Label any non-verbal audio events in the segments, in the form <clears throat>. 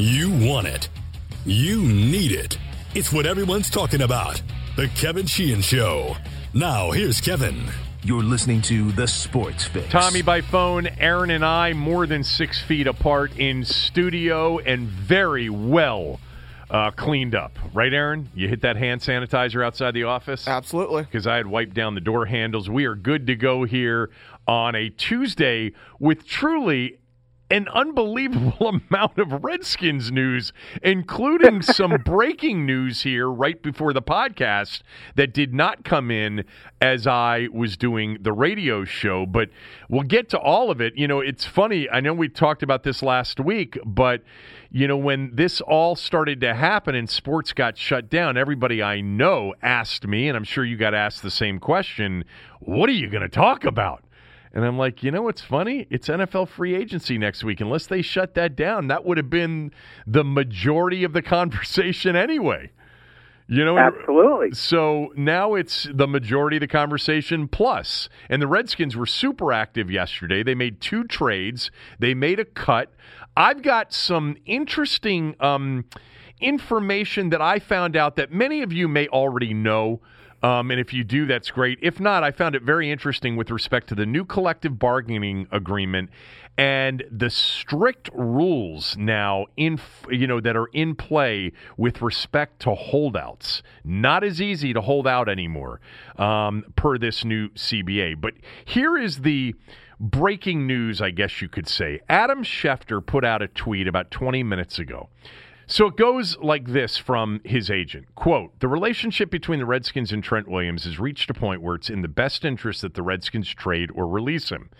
You want it. You need it. It's what everyone's talking about. The Kevin Sheehan Show. Now, here's Kevin. You're listening to The Sports Fix. Tommy by phone, Aaron and I more than six feet apart in studio and very well uh, cleaned up. Right, Aaron? You hit that hand sanitizer outside the office? Absolutely. Because I had wiped down the door handles. We are good to go here on a Tuesday with truly an unbelievable <laughs> amount of Redskins news, including <laughs> some breaking news here right before the podcast that did not come in as I was doing the radio show. But we'll get to all of it. You know, it's funny. I know we talked about this last week, but, you know, when this all started to happen and sports got shut down, everybody I know asked me, and I'm sure you got asked the same question what are you going to talk about? And I'm like, you know what's funny? It's NFL free agency next week. Unless they shut that down, that would have been the majority of the <laughs> conversation anyway. You know, absolutely. So now it's the majority of the conversation plus. And the Redskins were super active yesterday. They made two trades. They made a cut. I've got some interesting um, information that I found out that many of you may already know. Um, and if you do, that's great. If not, I found it very interesting with respect to the new collective bargaining agreement and the strict rules now in you know that are in play with respect to holdouts. Not as easy to hold out anymore um, per this new CBA. But here is the breaking news, I guess you could say. Adam Schefter put out a tweet about 20 minutes ago. So it goes like this from his agent. Quote, the relationship between the Redskins and Trent Williams has reached a point where it's in the best interest that the Redskins trade or release him.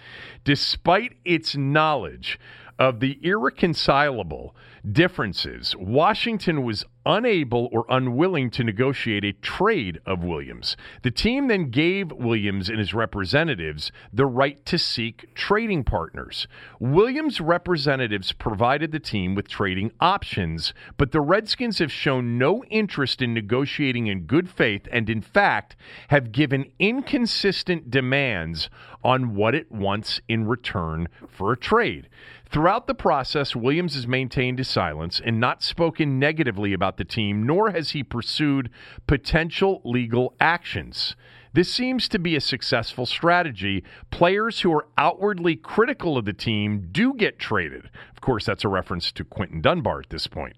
Despite its knowledge of the irreconcilable differences, Washington was unable or unwilling to negotiate a trade of Williams. The team then gave Williams and his representatives the right to seek trading partners. Williams' representatives provided the team with trading options, but the Redskins have shown no interest in negotiating in good faith and, in fact, have given inconsistent demands on what it wants in return for a trade. Throughout the process, Williams has maintained his silence and not spoken negatively about the team, nor has he pursued potential legal actions. This seems to be a successful strategy. Players who are outwardly critical of the team do get traded. Of course, that's a reference to Quinton Dunbar at this point.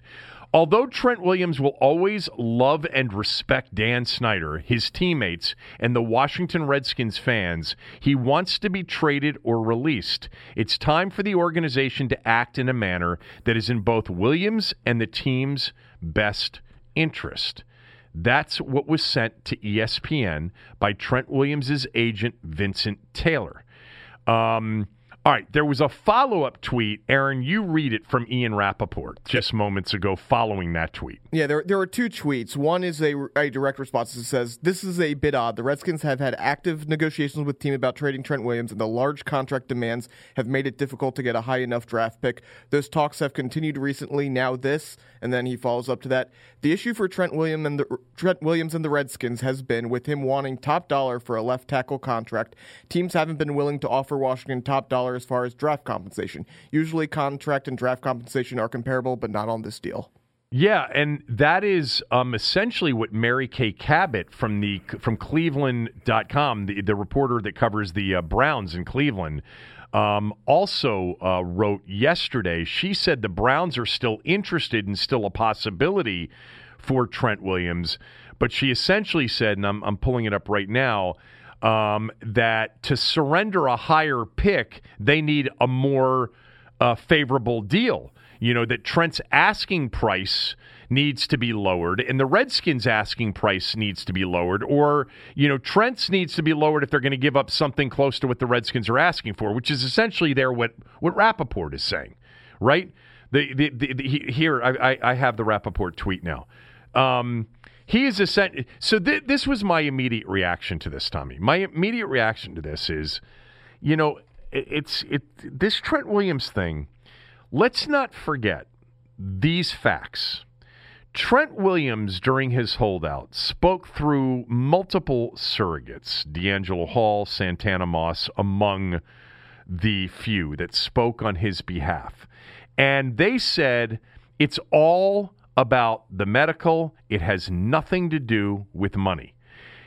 Although Trent Williams will always love and respect Dan Snyder, his teammates, and the Washington Redskins fans, he wants to be traded or released. It's time for the organization to act in a manner that is in both Williams and the team's best interest. That's what was sent to ESPN by Trent Williams' agent, Vincent Taylor. Um, all right, there was a follow up tweet. Aaron, you read it from Ian Rapoport just moments ago following that tweet. Yeah, there, there are two tweets. One is a, a direct response that says, This is a bit odd. The Redskins have had active negotiations with team about trading Trent Williams, and the large contract demands have made it difficult to get a high enough draft pick. Those talks have continued recently. Now, this, and then he follows up to that. The issue for Trent, William and the, Trent Williams and the Redskins has been with him wanting top dollar for a left tackle contract. Teams haven't been willing to offer Washington top dollar as far as draft compensation. Usually, contract and draft compensation are comparable, but not on this deal. Yeah, and that is um, essentially what Mary Kay Cabot from the from Cleveland.com, the, the reporter that covers the uh, Browns in Cleveland, um, also uh, wrote yesterday. She said the Browns are still interested and still a possibility for Trent Williams, but she essentially said, and I'm, I'm pulling it up right now um, that to surrender a higher pick, they need a more uh, favorable deal. You know, that Trent's asking price needs to be lowered and the Redskins asking price needs to be lowered or you know Trent's needs to be lowered if they're going to give up something close to what the Redskins are asking for which is essentially there what what Rapoport is saying right the, the, the, the here I, I have the Rapoport tweet now um, he is a so. Th- this was my immediate reaction to this, Tommy. My immediate reaction to this is, you know, it, it's it. This Trent Williams thing. Let's not forget these facts. Trent Williams, during his holdout, spoke through multiple surrogates, DeAngelo Hall, Santana Moss, among the few that spoke on his behalf. And they said It's all about the medical, it has nothing to do with money.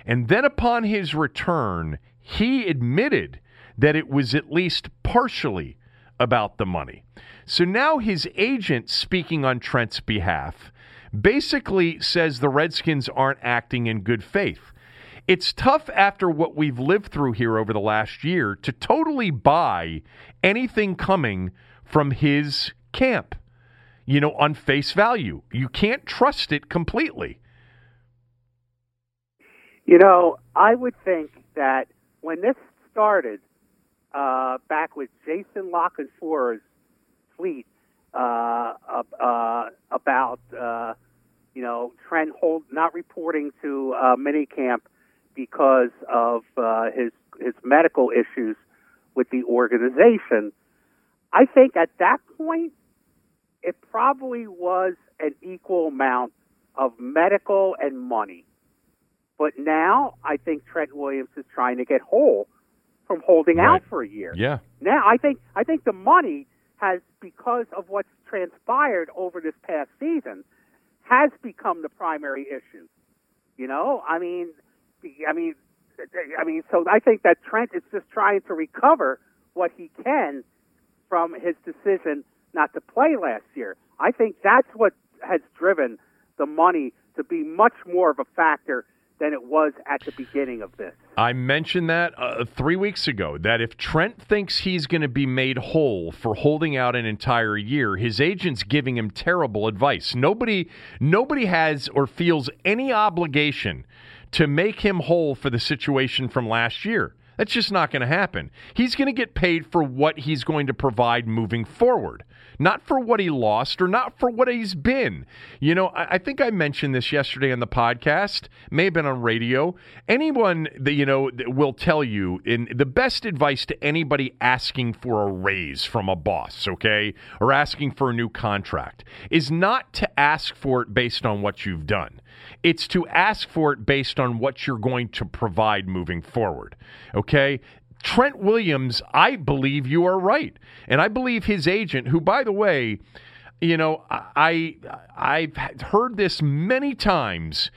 And then upon his return, he admitted that it was at least partially about the money. So now his agent, speaking on Trent's behalf, basically says the Redskins aren't acting in good faith. It's tough after what we've lived through here over the last year to totally buy anything coming from his camp, you know, on face value. You can't trust it completely. You know, I would think that when this started uh, back with Jason La Canfora's tweet uh, uh, about uh, you know Trent Holt not reporting to uh, minicamp because of uh, his his medical issues with the organization. I think at that point, it probably was an equal amount of medical and money. But now I think Trent Williams is trying to get whole from holding Right. out for a year. Yeah. Now I think I think the money has because of what's transpired over this past season has become the primary issue. You know, I mean, I mean, I mean, so I think that Trent is just trying to recover what he can from his decision not to play last year. I think that's what has driven the money to be much more of a factor than it was at the beginning of this. I mentioned that uh, three weeks ago that if Trent thinks he's going to be made whole for holding out an entire year, his agent's giving him terrible advice. Nobody, nobody has or feels any obligation to make him whole for the situation from last year. That's just not going to happen. He's going to get paid for what he's going to provide moving forward, not for what he lost or not for what he's been. You know, I, I think I mentioned this yesterday on the podcast, may have been on radio. Anyone that, you know, that will tell you in the best advice to anybody asking for a raise from a boss, okay, or asking for a new contract is not to ask for it based on what you've done. It's to ask for it based on what you're going to provide moving forward. Okay? Trent Williams, I believe you are right. And I believe his agent, who, by the way, you know, I I've heard this many times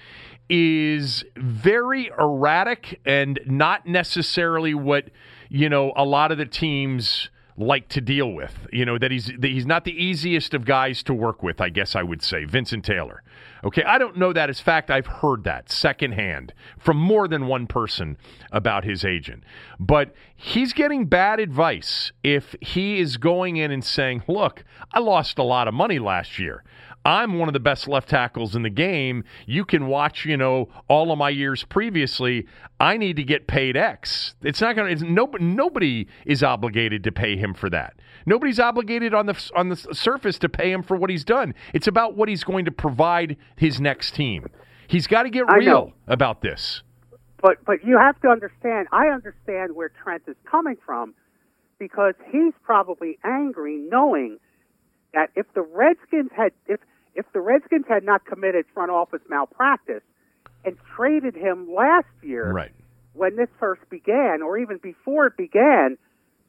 is very erratic and not necessarily what, you know, a lot of the teams like to deal with. You know, that he's that he's not the easiest of guys to work with, I guess I would say, Vincent Taylor. Okay, I don't know that as fact. I've heard that secondhand from more than one person about his agent. But he's getting bad advice if he is going in and saying, "Look, I lost a lot of money last year. I'm one of the best left tackles in the game. You can watch, you know, all of my years previously. I need to get paid X. It's not going to. Nobody, nobody is obligated to pay him for that. Nobody's obligated on the on the surface to pay him for what he's done. It's about what he's going to provide his next team. He's got to get real about this. But but you have to understand. I understand where Trent is coming from because he's probably angry, knowing that if the Redskins had if if the Redskins had not committed front office malpractice and traded him last year, Right. when this first began, or even before it began,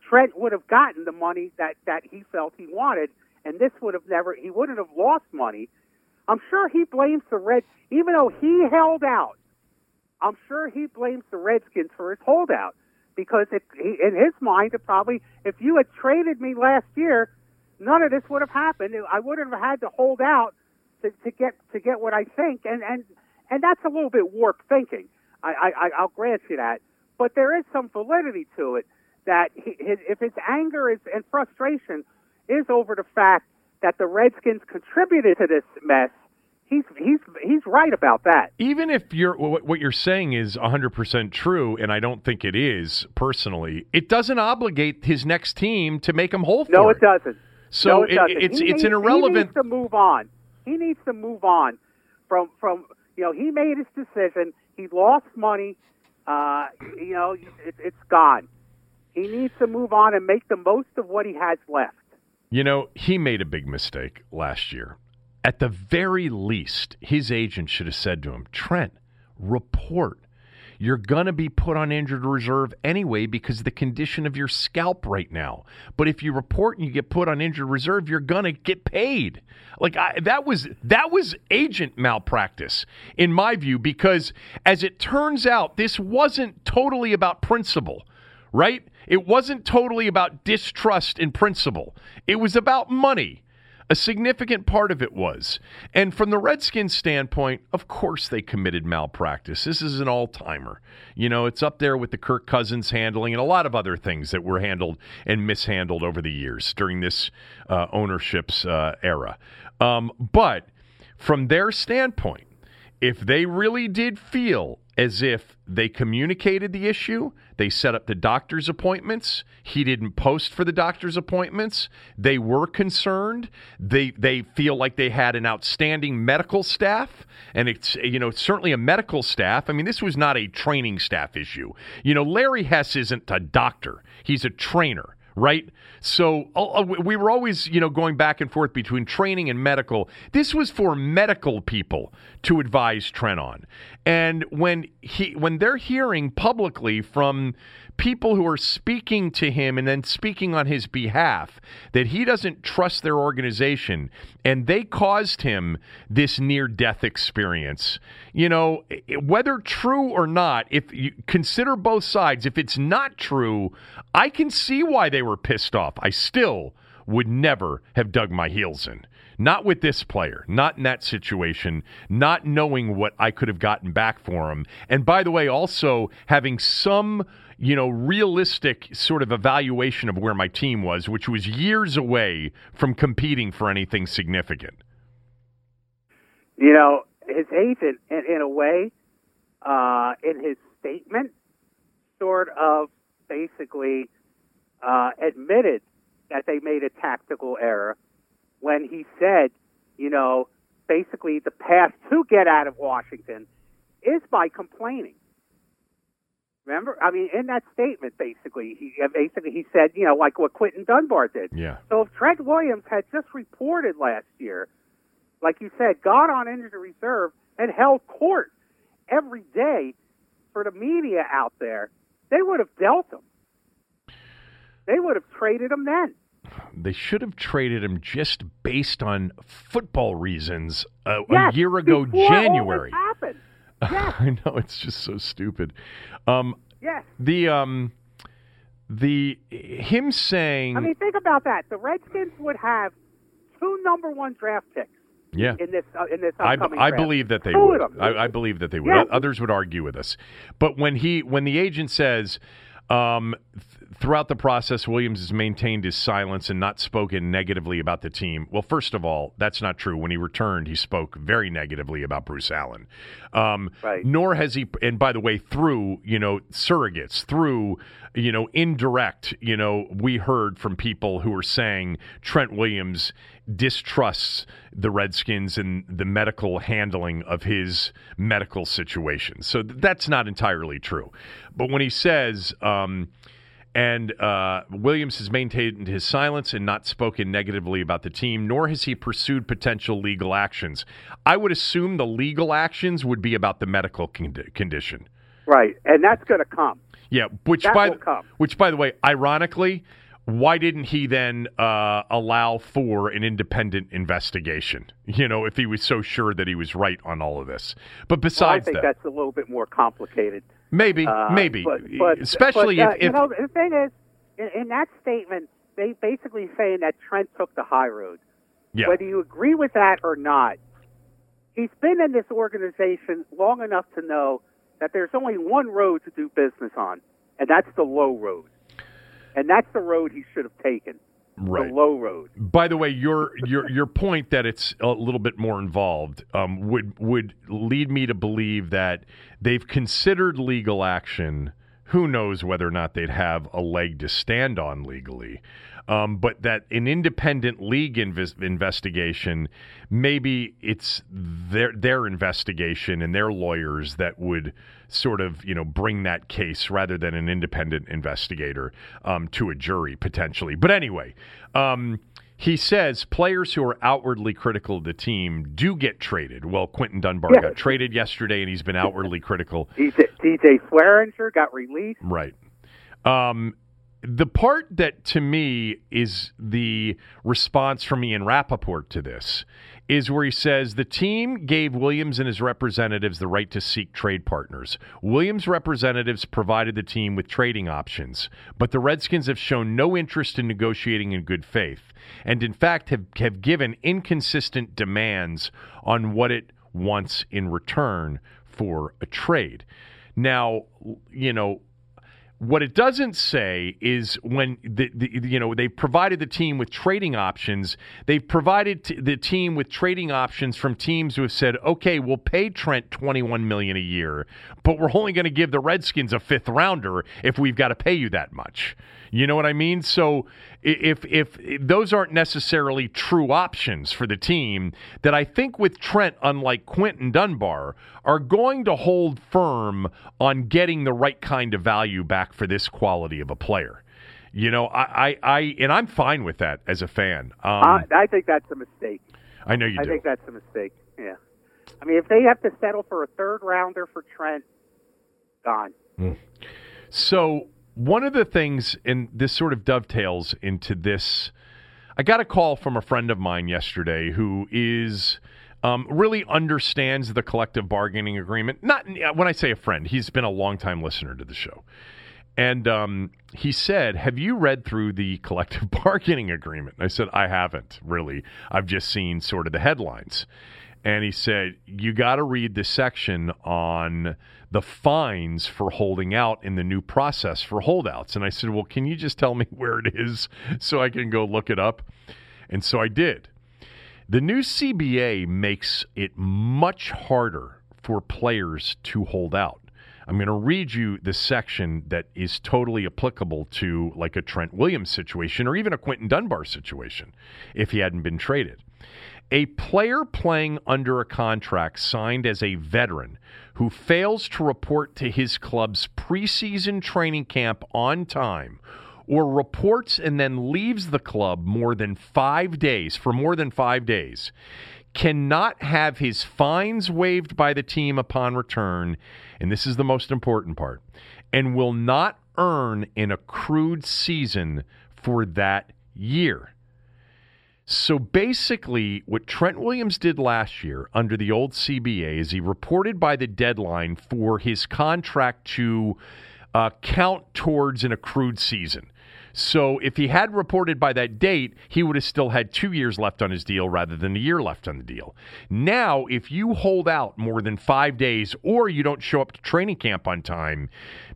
Trent would have gotten the money that that he felt he wanted, and this would have never he wouldn't have lost money. I'm sure he blames the Red, even though he held out. I'm sure he blames the Redskins for his holdout because it, he, in his mind, it probably if you had traded me last year, none of this would have happened. I wouldn't have had to hold out to, to get to get what I think, and and and that's a little bit warped thinking. I, I I'll grant you that, but there is some validity to it. That he, his, if his anger is and frustration is over the fact that the Redskins contributed to this mess, he's he's he's right about that. even if you're what you're saying is 100% true and I don't think it is personally it doesn't obligate his next team to make him whole for No, it doesn't. So no, it it- it's He it's needs, an irrelevant He needs to move on. He needs to move on from from you know he made his decision. He lost money. Uh, you know it, it's gone. He needs to move on and make the most of what he has left. You know, he made a big mistake last year. At the very least, his agent should have said to him, Trent, report. You're going to be put on injured reserve anyway because the condition of your scalp right now. But if you report and you get put on injured reserve, you're going to get paid. Like I, that was that was agent malpractice in my view because as it turns out this wasn't totally about principle, right? It wasn't totally about distrust in principle. It was about money. A significant part of it was. And from the Redskins' standpoint, of course they committed malpractice. This is an all timer. You know, it's up there with the Kirk Cousins handling and a lot of other things that were handled and mishandled over the years during this uh, ownership's uh, era. Um, but from their standpoint, if they really did feel as if they communicated the issue, they set up the doctor's appointments, he didn't post for the doctor's appointments, they were concerned, they they feel like they had an outstanding medical staff and it's you know certainly a medical staff. I mean this was not a training staff issue. You know Larry Hess isn't a doctor. He's a trainer right? So uh, we were always, you know, going back and forth between training and medical. This was for medical people to advise Trent on. And when he when they're hearing publicly from people who are speaking to him and then speaking on his behalf that he doesn't trust their organization and they caused him this near death experience. You know, whether true or not, if you consider both sides, if it's not true, I can see why they were pissed off. I still would never have dug my heels in. Not with this player, not in that situation, not knowing what I could have gotten back for him. And by the way, also having some you know, realistic sort of evaluation of where my team was, which was years away from competing for anything significant. You know, his agent, in, in a way, uh, in his statement, sort of basically uh, admitted that they made a tactical error when he said, you know, basically the path to get out of Washington is by complaining. Remember, I mean, in that statement, basically, he basically he said, you know, like what Quinton Dunbar did. Yeah. So if Trent Williams had just reported last year, like you said, got on injured reserve and held court every day for the media out there, they would have dealt him. They would have traded him then. They should have traded him just based on football reasons uh, yes, a year ago, January. Happened. <laughs> Yes. I know it's just so stupid. Um, yes. The um, the him saying. I mean, think about that. The Redskins would have two number one draft picks. Yeah. In this uh, in this I, upcoming I draft. believe that they Two would. I, I believe that they would. Yeah. Others would argue with us, but when he when the agent says. Um, th- throughout the process, Williams has maintained his silence and not spoken negatively about the team. Well, first of all, that's not true. When he returned, he spoke very negatively about Bruce Allen. Um, Right. Nor has he, and by the way, through you know surrogates, through you know indirect, you know, we heard from people who were saying Trent Williams distrusts the Redskins and the medical handling of his medical situation. So th- that's not entirely true. But when he says, um, and uh, Williams has maintained his silence and not spoken negatively about the team, nor has he pursued potential legal actions. I would assume the legal actions would be about the medical condi- condition. Right, and that's going to come. Yeah, which That by will come. which by the way, ironically, why didn't he then uh, allow for an independent investigation? You know, if he was so sure that he was right on all of this. But Well, I think that, that's a little bit more complicated. Maybe, Uh, maybe, but, but, especially but, uh, if, you know the thing is, in, in that statement, they basically saying that Trent took the high road. yeah, Whether you agree with that or not, he's been in this organization long enough to know that there's only one road to do business on, and that's the low road. And that's the road he should have taken. Right. The low road. By the way, your your your point that it's a little bit more involved um, would would lead me to believe that they've considered legal action. Who knows whether or not they'd have a leg to stand on legally, um, but that an independent league inves- investigation, maybe it's their their investigation and their lawyers that would sort of you know bring that case rather than an independent investigator um, to a jury potentially. But anyway. Um, he says players who are outwardly critical of the team do get traded. Well, Quinton Dunbar Yeah. got traded yesterday, and he's been outwardly critical did. DJ Swearinger got released. Right. Um, the part that to me is the response from Ian Rapoport to this is where he says the team gave Williams and his representatives the right to seek trade partners. Williams' representatives provided the team with trading options, but the Redskins have shown no interest in negotiating in good faith, and in fact have, have given inconsistent demands on what it wants in return for a trade. Now, you know, what it doesn't say is when the, the, you know they've provided the team with trading options. They've provided t- the team with trading options from teams who have said, "Okay, we'll pay Trent twenty one million a year, but we're only going to give the Redskins a fifth rounder if we've got to pay you that much." You know what I mean? So if, if if those aren't necessarily true options for the team, that I think with Trent, unlike Quinton Dunbar, are going to hold firm on getting the right kind of value back for this quality of a player. You know, I, I, I and I'm fine with that as a fan. Um, I, I think that's a mistake. I know you I do. think that's a mistake. Yeah. I mean, if they have to settle for a third rounder for Trent, gone. So one of the things, and this sort of dovetails into this. I got a call from a friend of mine yesterday who is um, really understands the collective bargaining agreement. Not when I say a friend, he's been a longtime listener to the show, and um, he said, "Have you read through the collective <laughs> bargaining agreement?" I said, "I haven't really. I've just seen sort of the headlines." And he said, You got to read the section on the fines for holding out in the new process for holdouts. And I said, Well, can you just tell me <laughs> where it is so I can go look it up? And so I did. The new CBA makes it much harder for players to hold out. I'm going to read you the section that is totally applicable to like a Trent Williams situation or even a Quinton Dunbar situation if he hadn't been traded. A player playing under a contract signed as a veteran who fails to report to his club's preseason training camp on time or reports and then leaves the club more than five days, for more than five days, cannot have his fines waived by the team upon return, and this is the most important part, and will not earn an accrued season for that year. So basically, what Trent Williams did last year under the old CBA is he reported by the deadline for his contract to uh, count towards an accrued season. So if he had reported by that date, he would have still had two years left on his deal rather than a year left on the deal. Now, if you hold out more than five days or you don't show up to training camp on time,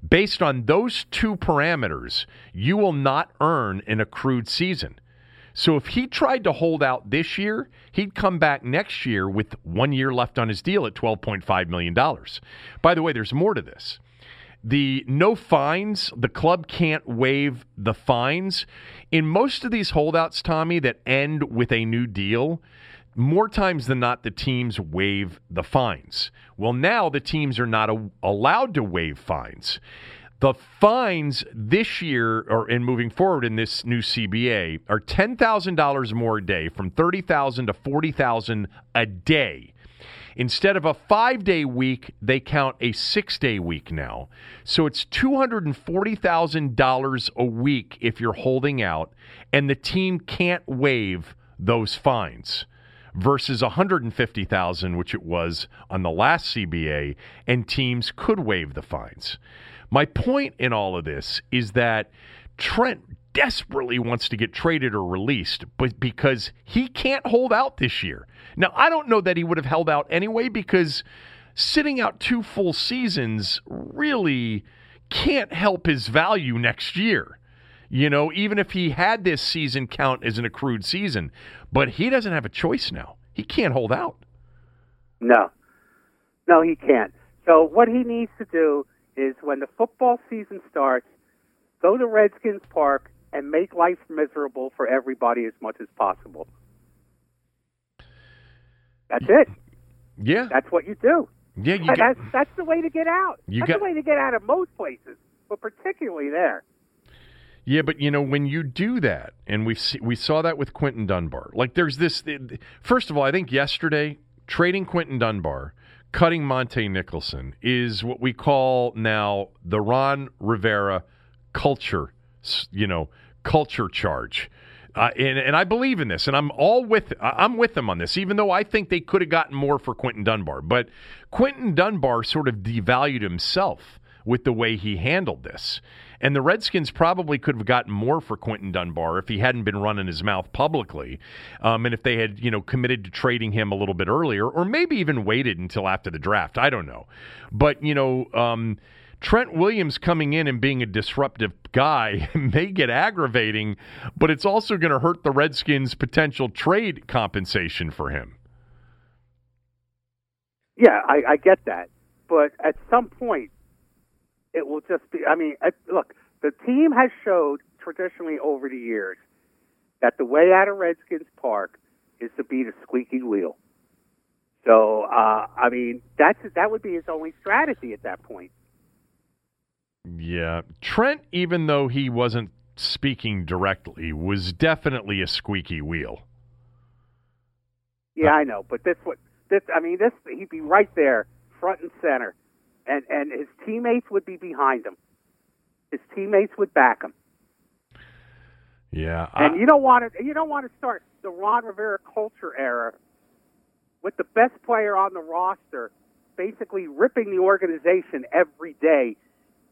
based on those two parameters, you will not earn an accrued season. So if he tried to hold out this year, he'd come back next year with one year left on his deal at $12.5 million. By the way, there's more to this. The no fines, the club can't waive the fines. In most of these holdouts, Tommy, that end with a new deal, more times than not, the teams waive the fines. Well, now the teams are not a- allowed to waive fines. The fines this year, or in moving forward in this new CBA, are ten thousand dollars more a day, from thirty thousand to forty thousand a day. Instead of a five day week, they count a six day week now. So it's $240,000 a week if you're holding out, and the team can't waive those fines versus 150,000 which it was on the last CBA and teams could waive the fines. My point in all of this is that Trent desperately wants to get traded or released, but because he can't hold out this year. Now, I don't know that he would have held out anyway because sitting out two full seasons really can't help his value next year. You know, even if he had this season count as an accrued season, but he doesn't have a choice now. He can't hold out. No. No, he can't. So what he needs to do is when the football season starts, go to Redskins Park and make life miserable for everybody as much as possible. That's it. Yeah. That's what you do. Yeah, you got, that's that's the way to get out. You that's got- the way to get out of most places, but particularly there. Yeah, but you know when you do that, and we we saw that with Quinton Dunbar. Like there's this. First of all, I think yesterday trading Quinton Dunbar cutting Montae Nicholson is what we call now the Ron Rivera culture, you know, culture charge. Uh, and, and I believe in this, and I'm all with I'm with them on this, even though I think they could have gotten more for Quinton Dunbar. But Quinton Dunbar sort of devalued himself with the way he handled this. And the Redskins probably could have gotten more for Quinton Dunbar if he hadn't been running his mouth publicly, um, and if they had, you know, committed to trading him a little bit earlier, or maybe even waited until after the draft. I don't know, but you know. Um, Trent Williams coming in and being a disruptive guy <laughs> may get aggravating, but it's also going to hurt the Redskins' potential trade compensation for him. Yeah, I, I get that, but at some point, it will just be. I mean, look, the team has showed traditionally over the years that the way out of Redskins Park is to beat a squeaky wheel. So, uh, I mean, that's that would be his only strategy at that point. Yeah, Trent, even though he wasn't speaking directly, was definitely a squeaky wheel. Yeah, I know, but this what this. I mean, this he'd be right there, front and center and and his teammates would be behind him. His teammates would back him. Yeah, I... and you don't want to you don't want to start the Ron Rivera culture era with the best player on the roster basically ripping the organization every day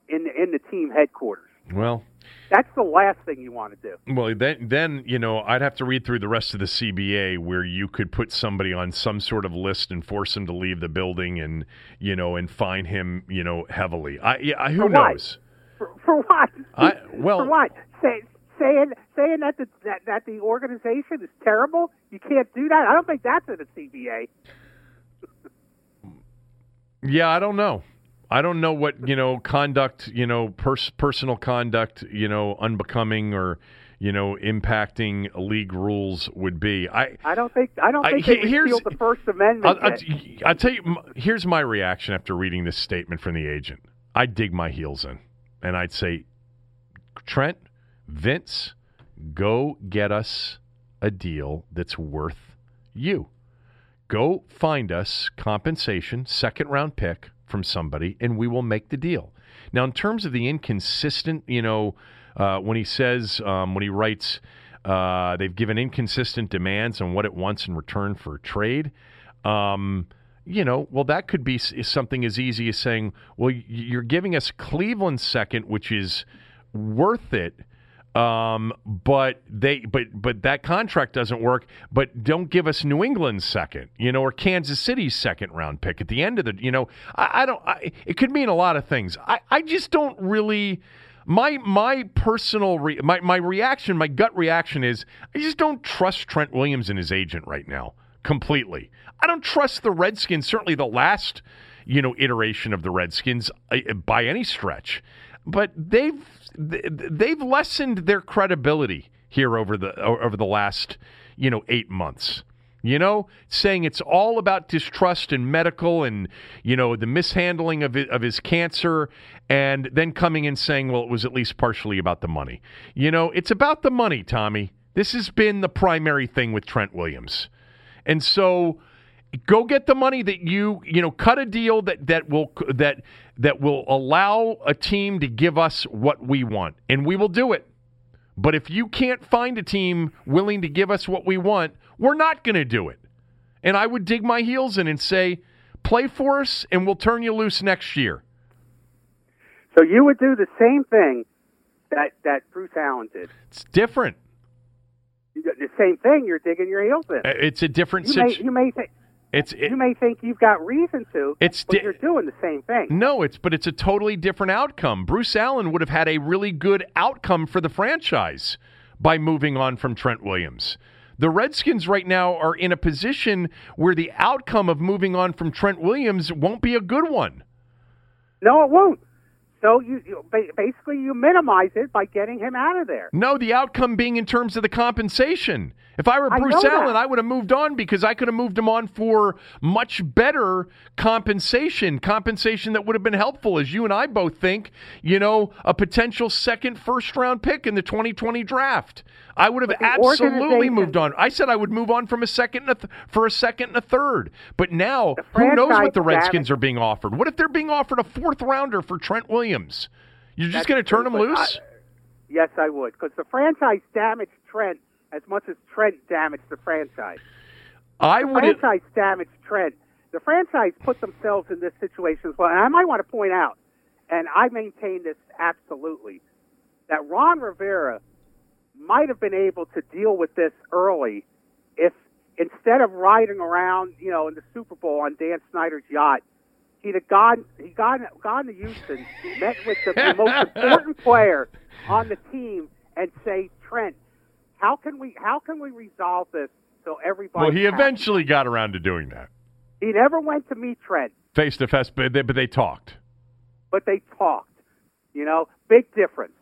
in in the team headquarters. Well, that's the last thing you want to do. Well, then, then you know, I'd have to read through the rest of the CBA where you could put somebody on some sort of list and force him to leave the building, and you know, and fine him, you know, heavily. I, yeah, who for knows? For, for, what? I, <laughs> well, for what? Say, saying saying that the that, that the organization is terrible. You can't do that. I don't think that's in the CBA. yeah, I don't know. I don't know what you know conduct, you know, pers- personal conduct, you know, unbecoming or you know impacting league rules would be. I I don't think I don't think I, they repealed the First Amendment. I'll, I'll, I'll, tell you. Here's my reaction after reading this statement from the agent. I'd dig my heels in, and I'd say, Trent, Vince, go get us a deal that's worth you. Go find us compensation, second round pick from somebody, and we will make the deal. Now, in terms of the inconsistent, you know, uh, when he says, um, when he writes, uh, they've given inconsistent demands on what it wants in return for trade. Um, you know, well, that could be something as easy as saying, well, you're giving us Cleveland second, which is worth it um, but they, but but that contract doesn't work. But don't give us New England's second, you know, or Kansas City's second round pick at the end of the, you know, I, I don't. I, it could mean a lot of things. I, I just don't really. My my personal re, my my reaction, my gut reaction is I just don't trust Trent Williams and his agent right now completely. I don't trust the Redskins. Certainly the last, you know, iteration of the Redskins uh, by any stretch. But they've they've lessened their credibility here over the over the last you know eight months. You know, saying it's all about distrust and medical and, you know, the mishandling of, of his cancer, and then coming in saying, well, it was at least partially about the money. You know, it's about the money, Tommy. This has been the primary thing with Trent Williams. And so go get the money that you you know cut a deal that that will that that will allow a team to give us what we want and we will do it but if you can't find a team willing to give us what we want we're not going to do it and i would dig my heels in and say play for us and we'll turn you loose next year so you would do the same thing that that bruce allen did it's different the same thing. You're digging your heels in. Uh, it's a different you situation. May, you may think it's it, you may think you've got reason to, it's but you're doing the same thing. No, it's but it's a totally different outcome. Bruce Allen would have had a really good outcome for the franchise by moving on from Trent Williams. The Redskins right now are in a position where the outcome of moving on from Trent Williams won't be a good one. No, it won't. So you, you, basically you minimize it by getting him out of there. No, the outcome being in terms of the compensation If I were Bruce know Allen, that. I would have moved on because I could have moved him on for much better compensation, compensation that would have been helpful, as you and I both think, you know, a potential second first round pick in the 2020 draft. I would have absolutely moved on. I said I would move on from a second and a th- for a second and a third. But now, who knows what the Redskins damage- are being offered? What if they're being offered a fourth rounder for Trent Williams? You're just going to turn him loose? I- yes, I would, because the franchise damaged Trent as much as Trent damaged the franchise. I The would. franchise damaged Trent. The franchise put themselves in this situation as well. And I might want to point out, and I maintain this absolutely, that Ron Rivera might have been able to deal with this early if instead of riding around, you know, in the Super Bowl on Dan Snyder's yacht, he'd have gone he gone gone to Houston, met with the, the most <laughs> important player on the team, and say, Trent, how can we how can we resolve this so everybody? Well, he eventually got around to doing that he never went to meet Trent, face to face, but they, but they talked. but they talked. You know, big difference.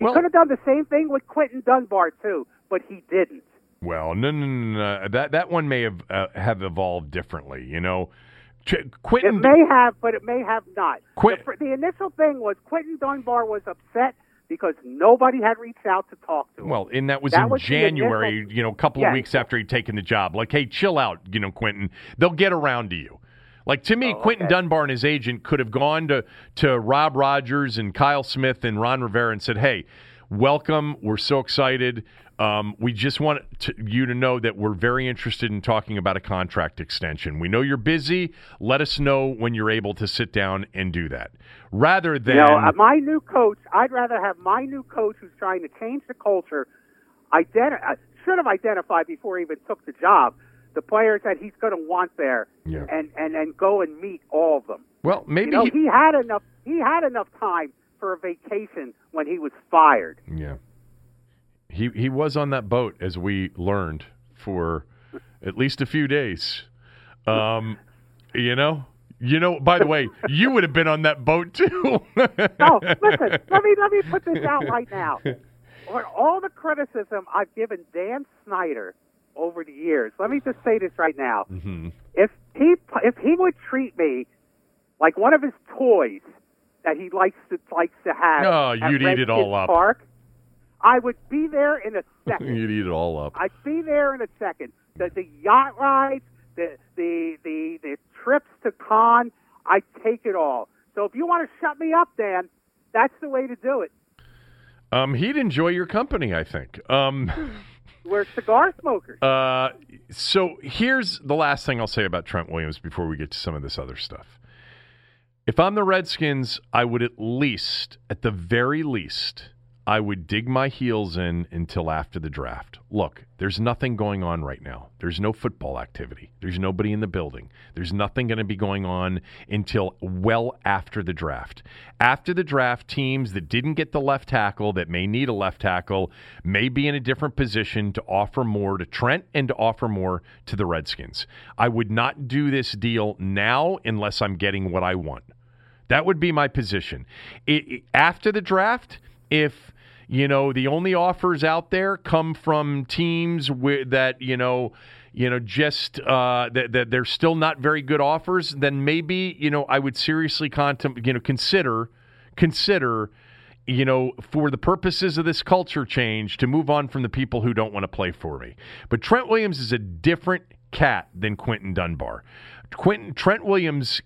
He Well- could have done the same thing with Quinton Dunbar too, but he didn't. Well, no, no, no, no. That that one may have uh, have evolved differently. You know, Ch- Quinton. It may have, but it may have not. Quit- The, the initial thing was Quinton Dunbar was upset because nobody had reached out to talk to him. Well, and that was That in was January, initial- you know, a couple of weeks after he'd taken the job. Like, hey, chill out, you know, Quinton. They'll get around to you. Like to me, Oh, Quinton okay. Dunbar and his agent could have gone to to Rob Rogers and Kyle Smith and Ron Rivera and said, "Hey, welcome. We're so excited. Um, we just want to, you to know that we're very interested in talking about a contract extension. We know you're busy. Let us know when you're able to sit down and do that." Rather than You know, uh, my new coach, I'd rather have my new coach who's trying to change the culture, identi- uh, should have identified before he even took the job the players that he's going to want there, Yeah. and, and and go and meet all of them. well, maybe You know, he- he had enough. He had enough time for a vacation when he was fired. Yeah. He he was on that boat as we learned for at least a few days. Um, you know, you know. By the way, <laughs> you would have been on that boat too. No, Oh, listen. Let me let me put this out right now. <laughs> For all the criticism I've given Dan Snyder over the years, let me just say this right now. If he if he would treat me like one of his toys that he likes to likes to have, Oh, you'd eat it all up. Park, I would be there in a <laughs> second. You'd eat it all up. I'd be there in a second. The, the yacht rides, the, the the the trips to con, I take it all. So if you want to shut me up, Dan, that's the way to do it. Um, he'd enjoy your company, I think. Um, <laughs> We're cigar smokers. uh, so here's the last thing I'll say about Trent Williams before we get to some of this other stuff. If I'm the Redskins, I would at least, at the very least, I would dig my heels in until after the draft. Look, there's nothing going on right now. There's no football activity. There's nobody in the building. There's nothing going to be going on until well after the draft. After the draft, teams that didn't get the left tackle, that may need a left tackle, may be in a different position to offer more to Trent and to offer more to the Redskins. I would not do this deal now unless I'm getting what I want. That would be my position. It, after the draft, if you know the only offers out there come from teams that you know, you know, just uh, that, that they're still not very good offers, then maybe you know I would seriously contem- you know consider consider you know, for the purposes of this culture change, to move on from the people who don't want to play for me. But Trent Williams is a different cat than Quinton Dunbar. Quinton Trent Williams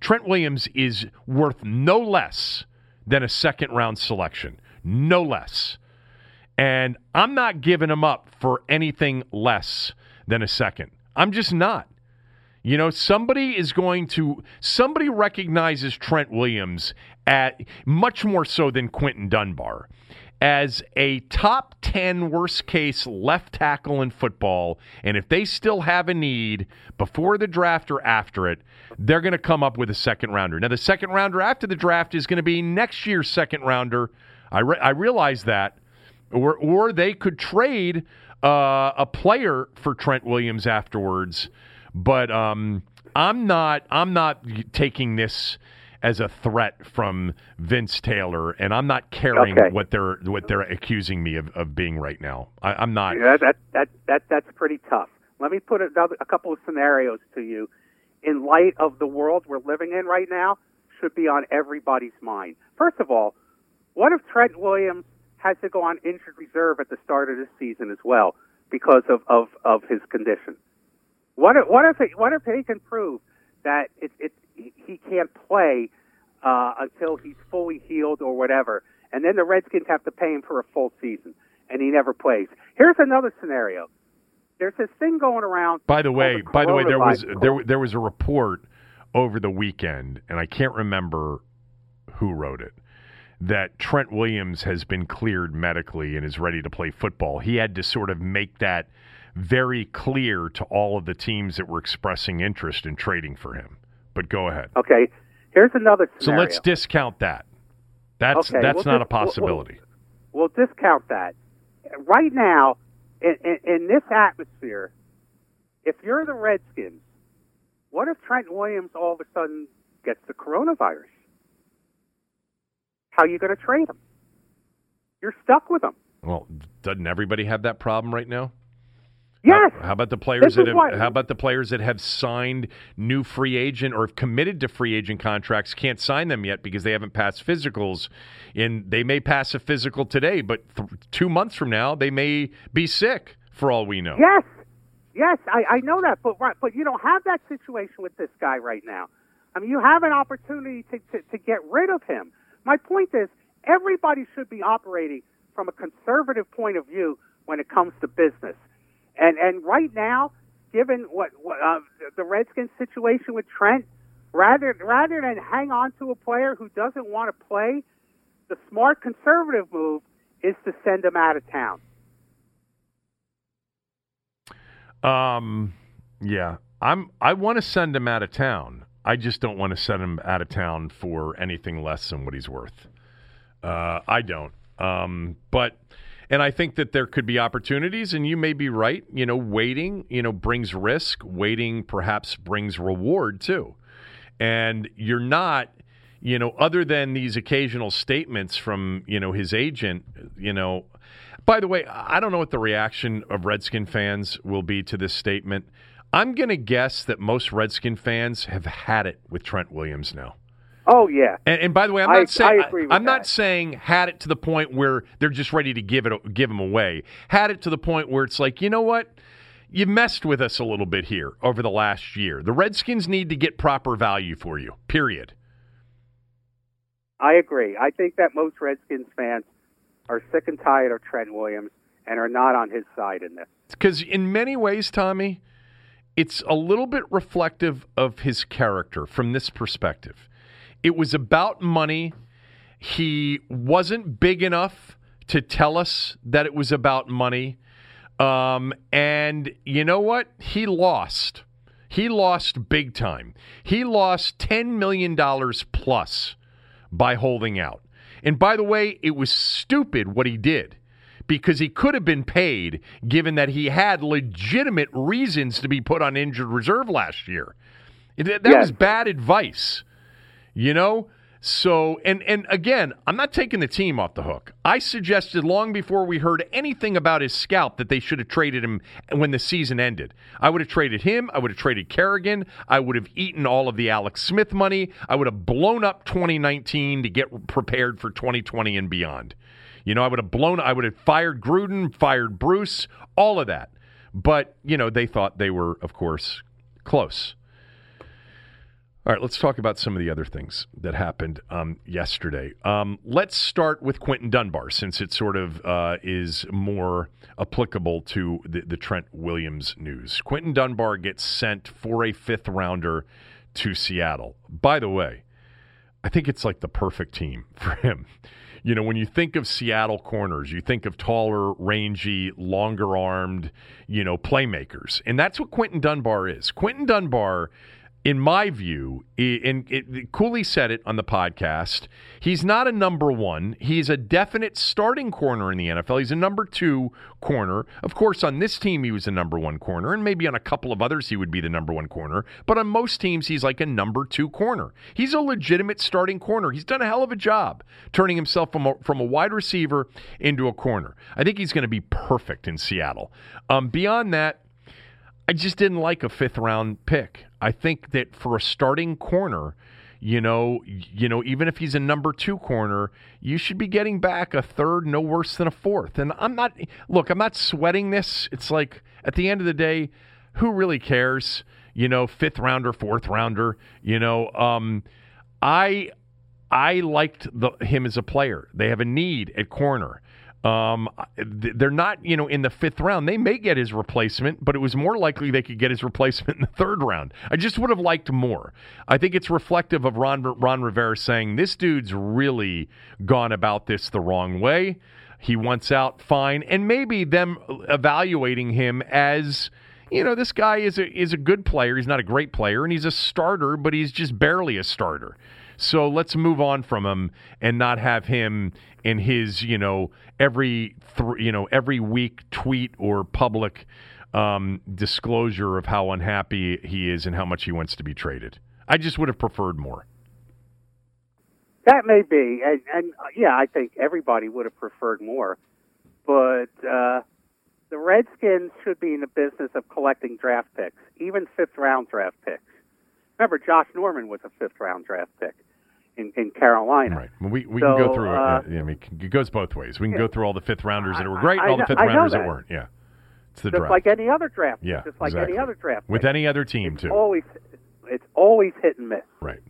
Trent Williams is worth no less than a second round selection. No less. And I'm not giving him up for anything less than a second. I'm just not. You know, somebody is going to somebody recognizes Trent Williams at much more so than Quinton Dunbar as a top 10 worst case left tackle in football and if they still have a need before the draft or after it they're going to come up with a second rounder now the second rounder after the draft is going to be next year's second rounder i, re- I realize that or or they could trade uh, a player for Trent Williams afterwards. But um, I'm not I'm not taking this as a threat from Vince Taylor, and I'm not caring Okay. what they're what they're accusing me of, of being right now. I, I'm not. Yeah, that that that that's pretty tough. Let me put another a couple of scenarios to you. In light of the world we're living in right now, should be on everybody's mind. First of all, what if Trent Williams has to go on injured reserve at the start of this season as well because of of, of his condition? What if what if it, what if he can prove that it, it he can't play uh, until he's fully healed or whatever, and then the Redskins have to pay him for a full season, and he never plays. Here's another scenario. There's this thing going around. By the way, called by the way, there was there there was a report over the weekend, and I can't remember who wrote it. That Trent Williams has been cleared medically and is ready to play football. He had to sort of make that very clear to all of the teams that were expressing interest in trading for him. But go ahead. Okay. Here's another So let's discount that. That's Okay, that's we'll not a just- we'll- possibility. we'll discount that. Right now, in, in, in this atmosphere, if you're the Redskins, what if Trent Williams all of a sudden gets the coronavirus? How are you going to trade them? You're stuck with them. Well, doesn't everybody have that problem right now? Yes. How, how about the players that have? How about the players that have signed new free agent or have committed to free agent contracts? Can't sign them yet because they haven't passed physicals. And they may pass a physical today, but th- two months from now they may be sick. For all we know. Yes, yes, I, I know that, but but you don't have that situation with this guy right now. I mean, you have an opportunity to, to, to get rid of him. My point is, everybody should be operating from a conservative point of view when it comes to business. And and right now, given what, what uh, the Redskins situation with Trent, rather rather than hang on to a player who doesn't want to play, the smart conservative move is to send him out of town. Um, yeah, I'm. I want to send him out of town. I just don't want to send him out of town for anything less than what he's worth. Uh, I don't. Um, but and I think that there could be opportunities, and you may be right. You know, waiting, you know, brings risk. Waiting perhaps brings reward too. And you're not, you know, other than these occasional statements from you know his agent, you know. By the way, I don't know what the reaction of Redskin fans will be to this statement. I'm going to guess that most Redskin fans have had it with Trent Williams now. Oh yeah. And, and by the way, I'm I- not saying I agree with I'm not saying had it to the point where they're just ready to give it give him away. Had it to the point where it's like, you know what? You messed with us a little bit here over the last year. The Redskins need to get proper value for you. Period. I agree. I think that most Redskins fans are sick and tired of Trent Williams and are not on his side in this. Because in many ways, Tommy, it's a little bit reflective of his character from this perspective. It was about money. He wasn't big enough to tell us that it was about money. Um, and you know what? He lost. He lost big time. He lost $10 million plus by holding out. And by the way, it was stupid what he did because he could have been paid given that he had legitimate reasons to be put on injured reserve last year. That, that Yes. was bad advice. You know? So and and again, I'm not taking the team off the hook. I suggested long before we heard anything about his scalp that they should have traded him when the season ended. I would have traded him, I would have traded Kerrigan, I would have eaten all of the Alex Smith money, I would have blown up 2019 to get prepared for 2020 and beyond. You know, I would have blown I would have fired Gruden, fired Bruce, all of that. But, you know, they thought they were of course close. All right, let's talk about some of the other things that happened um, yesterday. Um, let's start with Quinton Dunbar, since it sort of uh, is more applicable to the, the Trent Williams news. Quinton Dunbar gets sent for a fifth rounder to Seattle. By the way, I think it's like the perfect team <laughs> for him. You know, when you think of Seattle corners, you think of taller, rangy, longer armed, you know, playmakers. And that's what Quinton Dunbar is. Quinton Dunbar in my view, and Cooley said it on the podcast, he's not a number one. He's a definite starting corner in the NFL. He's a number two corner. Of course, on this team, he was a number one corner, and maybe on a couple of others, he would be the number one corner. But on most teams, he's like a number two corner. He's a legitimate starting corner. He's done a hell of a job turning himself from a, from a wide receiver into a corner. I think he's going to be perfect in Seattle. Um, beyond that, I just didn't like a fifth round pick. I think that for a starting corner, you know, you know, even if he's a number two corner, you should be getting back a third, no worse than a fourth. And I'm not look, I'm not sweating this. It's like at the end of the day, who really cares? You know, fifth rounder, fourth rounder. You know, um, I I liked the, him as a player. They have a need at corner. Um, they're not, you know, in the fifth round. They may get his replacement, but it was more likely they could get his replacement <laughs> in the third round. I just would have liked more. I think it's reflective of Ron, Ron Rivera saying this dude's really gone about this the wrong way. He wants out, fine, and maybe them evaluating him as you know, this guy is a is a good player. He's not a great player, and he's a starter, but he's just barely a starter. So let's move on from him and not have him in his, you know, every th- you know every week tweet or public um, disclosure of how unhappy he is and how much he wants to be traded. I just would have preferred more. That may be, and, and uh, yeah, I think everybody would have preferred more. But uh, the Redskins should be in the business of collecting draft picks, even fifth round draft picks. Remember, Josh Norman was a fifth round draft pick in, in Carolina. Right. Well, we we so, can go through. Uh, it. I mean, it goes both ways. We can yeah. go through all the fifth rounders that were great and all the fifth rounders that. that. weren't. Yeah. It's the just draft. like any other draft. Yeah. Just like exactly. any other draft. With any other team it's too. Always, it's always hit and miss. Right.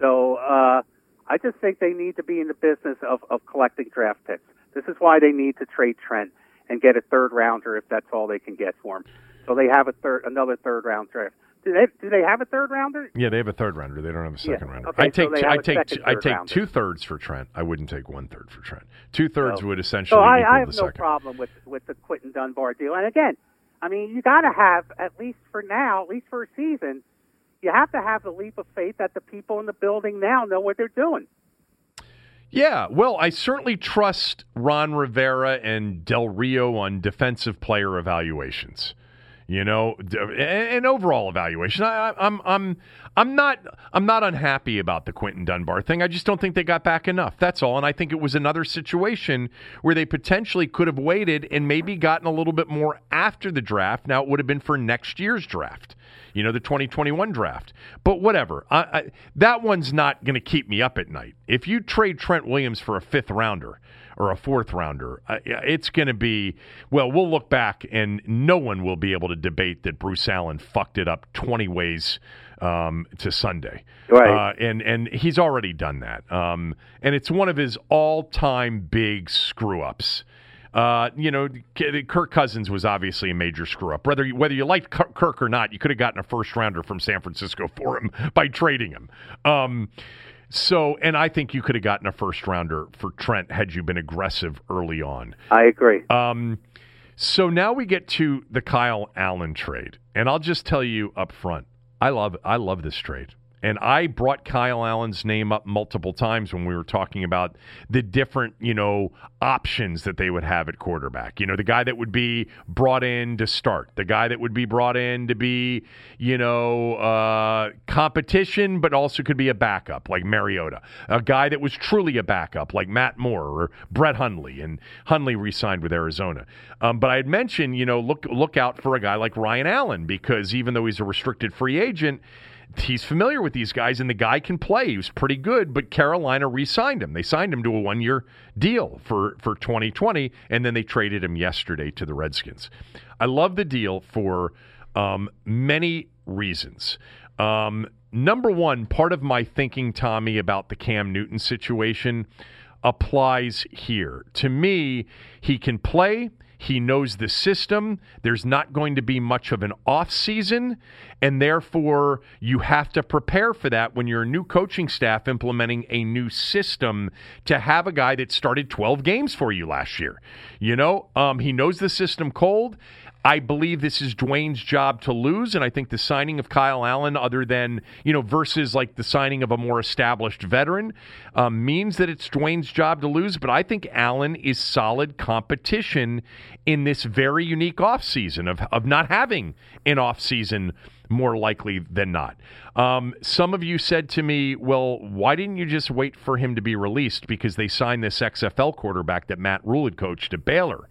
So uh, I just think they need to be in the business of, of collecting draft picks. This is why they need to trade Trent and get a third rounder if that's all they can get for him. So they have a third, another third round draft. Do they do they have a third rounder? Yeah, they have a third rounder. They don't have a second yeah. rounder. Okay, I take so I take two, I take rounder. two thirds for Trent. I wouldn't take one third for Trent. Two thirds so, would essentially. So I, equal I have the no second. problem with with the Quinton Dunbar deal. And again, I mean, you got to have at least for now, at least for a season, you have to have the leap of faith that the people in the building now know what they're doing. Yeah, well, I certainly trust Ron Rivera and Del Rio on defensive player evaluations you know, and, overall evaluation. I, am I'm, I'm, I'm not, I'm not unhappy about the Quinton Dunbar thing. I just don't think they got back enough. That's all. And I think it was another situation where they potentially could have waited and maybe gotten a little bit more after the draft. Now it would have been for next year's draft, you know, the 2021 draft. But whatever. I, I, that one's not going to keep me up at night. If you trade Trent Williams for a fifth rounder or a fourth rounder. Uh, it's going to be, well, we'll look back and no one will be able to debate that Bruce Allen fucked it up 20 ways um, to Sunday. Right. Uh, and, and he's already done that. Um, and it's one of his all time big screw ups. Uh, you know, Kirk Cousins was obviously a major screw up. Whether you, whether you liked Kirk or not, you could have gotten a first rounder from San Francisco for him <laughs> by trading him. Um, so, and I think you could have gotten a first rounder for Trent had you been aggressive early on. I agree. Um, so now we get to the Kyle Allen trade, and I'll just tell you up front, I love I love this trade. And I brought Kyle Allen's name up multiple times when we were talking about the different, you know, options that they would have at quarterback. You know, the guy that would be brought in to start, the guy that would be brought in to be, you know, uh, competition, but also could be a backup like Mariota, a guy that was truly a backup like Matt Moore or Brett Hundley, and Hundley re-signed with Arizona. Um, but I had mentioned, you know, look look out for a guy like Ryan Allen because even though he's a restricted free agent he's familiar with these guys, and the guy can play. He was pretty good, but Carolina re-signed him. They signed him to a one-year deal for for 2020, and then they traded him yesterday to the Redskins. I love the deal for um, many reasons. Um, number one, part of my thinking, Tommy, about the Cam Newton situation applies here. To me, he can play. He knows the system. There's not going to be much of an off season, and therefore you have to prepare for that when you're a new coaching staff implementing a new system to have a guy that started 12 games for you last year. You know, um, he knows the system cold. I believe this is Dwayne's job to lose, and I think the signing of Kyle Allen, other than you know, versus like the signing of a more established veteran, um, means that it's Dwayne's job to lose. But I think Allen is solid competition in this very unique offseason of of not having an offseason more likely than not. Um, some of you said to me, well, why didn't you just wait for him to be released? Because they signed this XFL quarterback that Matt Rhule had coached at Baylor.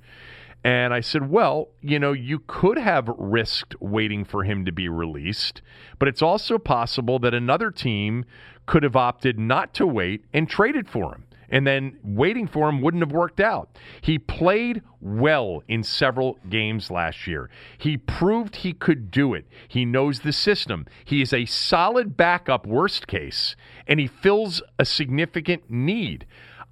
And I said, well, you know, you could have risked waiting for him to be released, but it's also possible that another team could have opted not to wait and traded for him and then waiting for him wouldn't have worked out. He played well in several games last year. He proved he could do it. He knows the system. He is a solid backup, worst case, and he fills a significant need.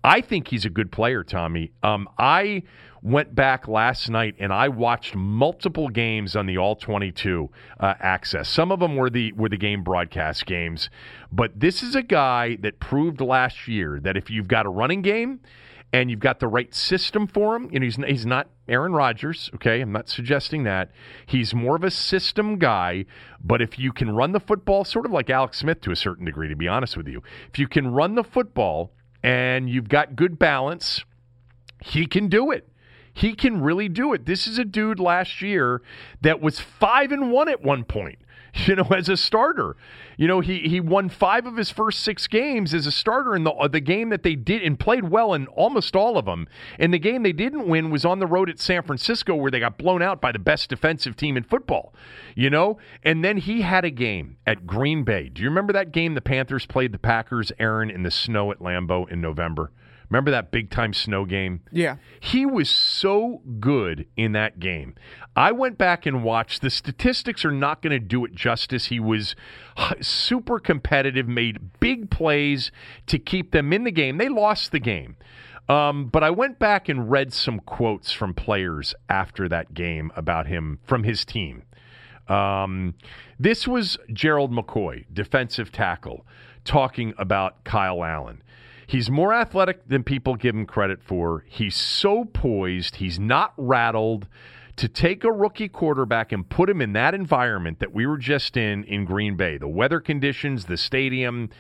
I think he's a good player, Tommy. Um, I went back last night and I watched multiple games on the All 22 uh, access. Some of them were the were the game broadcast games, but this is a guy that proved last year that if you've got a running game and you've got the right system for him, know, he's he's not Aaron Rodgers, okay? I'm not suggesting that. He's more of a system guy, but if you can run the football sort of like Alex Smith to a certain degree to be honest with you. If you can run the football and you've got good balance, he can do it. He can really do it. This is a dude last year that was 5 and 1 at one point <laughs> you know, as a starter. You know, he he won five of his first six games as a starter in the uh, the game that they did and played well in almost all of them. And the game they didn't win was on the road at San Francisco where they got blown out by the best defensive team in football. You know, and then he had a game at Green Bay. Do you remember that game the Panthers played the Packers, Aaron, in the snow at Lambeau in November? Remember that big time snow game? Yeah. He was so good in that game. I went back and watched. The statistics are not going to do it justice. He was super competitive, made big plays to keep them in the game. They lost the game. Um, but I went back and read some quotes from players after that game about him from his team. Um, this was Gerald McCoy, defensive tackle, talking about Kyle Allen. He's more athletic than people give him credit for. He's so poised. He's not rattled. To take a rookie quarterback and put him in that environment that we were just in in Green Bay, the weather conditions, the stadium,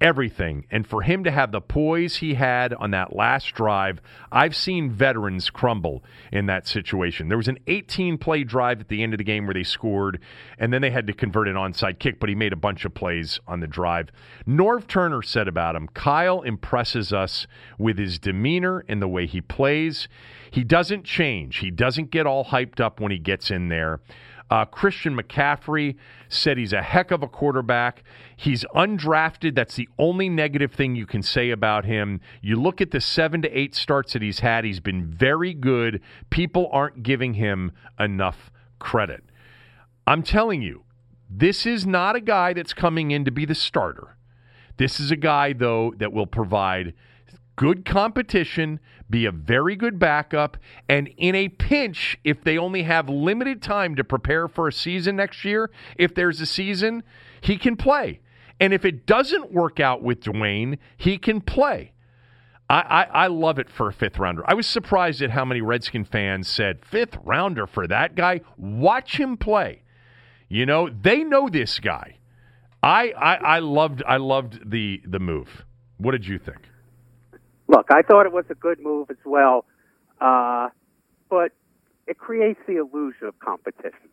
everything. And for him to have the poise he had on that last drive, I've seen veterans crumble in that situation. There was an 18 play drive at the end of the game where they scored, and then they had to convert an onside kick, but he made a bunch of plays on the drive. Norv Turner said about him Kyle impresses us with his demeanor and the way he plays. He doesn't change, he doesn't get all hyped up when he gets in there. Uh, Christian McCaffrey said he's a heck of a quarterback. He's undrafted. That's the only negative thing you can say about him. You look at the seven to eight starts that he's had, he's been very good. People aren't giving him enough credit. I'm telling you, this is not a guy that's coming in to be the starter. This is a guy, though, that will provide good competition, be a very good backup, and in a pinch, if they only have limited time to prepare for a season next year, if there's a season, he can play. And if it doesn't work out with Dwayne, he can play. I, I, I, love it for a fifth rounder. I was surprised at how many Redskin fans said, fifth rounder for that guy? Watch him play. You know, they know this guy. I, I, I loved I loved the the move. What did you think? Look, I thought it was a good move as well, uh, but it creates the illusion of competition.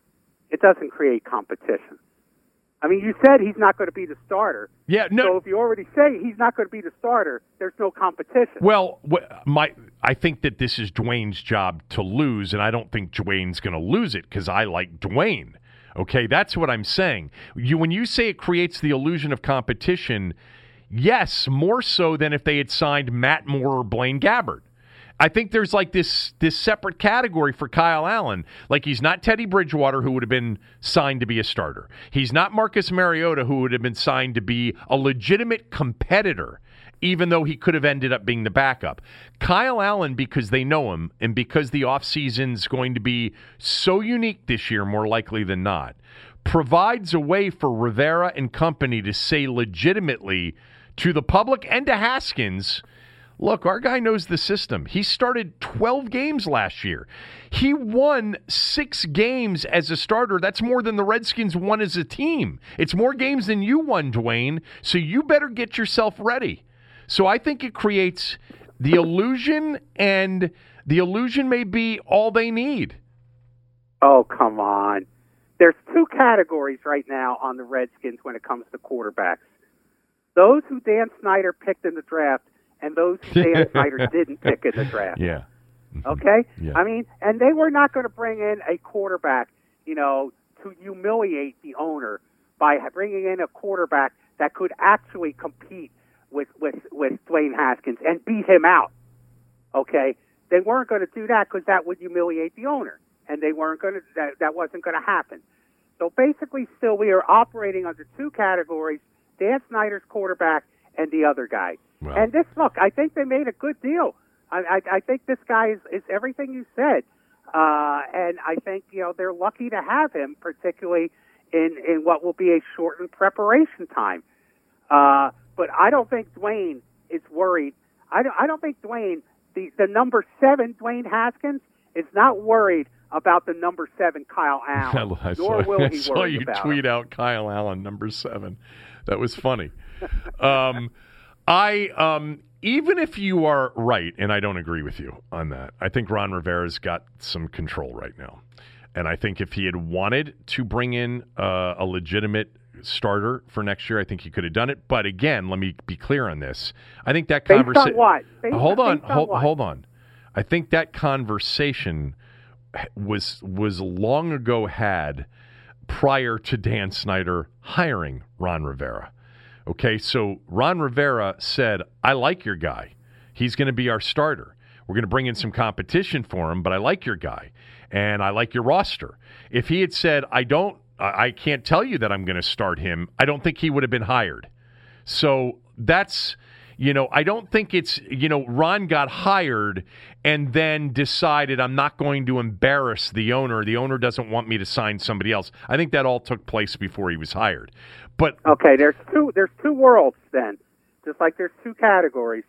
It doesn't create competition. I mean, you said he's not going to be the starter. Yeah, no. So if you already say he's not going to be the starter, there's no competition. Well, my I think that this is Dwayne's job to lose, and I don't think Dwayne's going to lose it because I like Dwayne. Okay, that's what I'm saying. You when you say it creates the illusion of competition, Yes, more so than if they had signed Matt Moore or Blaine Gabbert. I think there's like this this separate category for Kyle Allen. Like he's not Teddy Bridgewater, who would have been signed to be a starter. He's not Marcus Mariota, who would have been signed to be a legitimate competitor, even though he could have ended up being the backup. Kyle Allen, because they know him and because the offseason's going to be so unique this year, more likely than not, provides a way for Rivera and company to say legitimately to the public and to Haskins, Look, our guy knows the system. He started 12 games last year. He won six games as a starter. That's more than the Redskins won as a team. It's more games than you won, Dwayne. So you better get yourself ready. So I think it creates the illusion, and the illusion may be all they need. Oh, come on. There's two categories right now on the Redskins when it comes to quarterbacks. Those who Dan Snyder picked in the draft and those who Dan <laughs> Snyder didn't pick in the draft. Yeah. <laughs> Okay? Yeah. I mean, and they were not going to bring in a quarterback, you know, to humiliate the owner by bringing in a quarterback that could actually compete with with with Dwayne Haskins and beat him out. Okay? They weren't going to do that because that would humiliate the owner, and they weren't going to. That, that wasn't going to happen. So basically, still we are operating under two categories: Dan Snyder's quarterback and the other guy. And this look, I think they made a good deal. I, I, I think this guy is, is everything you said, uh, and I think you know they're lucky to have him, particularly in in what will be a shortened preparation time. Uh, but I don't think Dwayne is worried. I don't, I don't think Dwayne, the, the number seven, Dwayne Haskins, is not worried about the number seven, Kyle <laughs> Allen. I nor saw, will I he saw you about tweet him. out Kyle Allen, number seven. That was funny. um, I um, even if you are right, and I don't agree with you on that, I think Ron Rivera's got some control right now, and I think if he had wanted to bring in uh, a legitimate starter for next year, I think he could have done it. But again, let me be clear on this. I think that conversation. hold on, on hold, hold on. I think that conversation was was long ago had prior to Dan Snyder hiring Ron Rivera. Okay, so Ron Rivera said, "I like your guy. He's going to be our starter. We're going to bring in some competition for him, but I like your guy and I like your roster." If he had said, "I don't I can't tell you that I'm going to start him," I don't think he would have been hired. So that's, you know, I don't think it's, you know, Ron got hired and then decided I'm not going to embarrass the owner. The owner doesn't want me to sign somebody else. I think that all took place before he was hired. But Okay, there's two there's two worlds then. Just like there's two categories.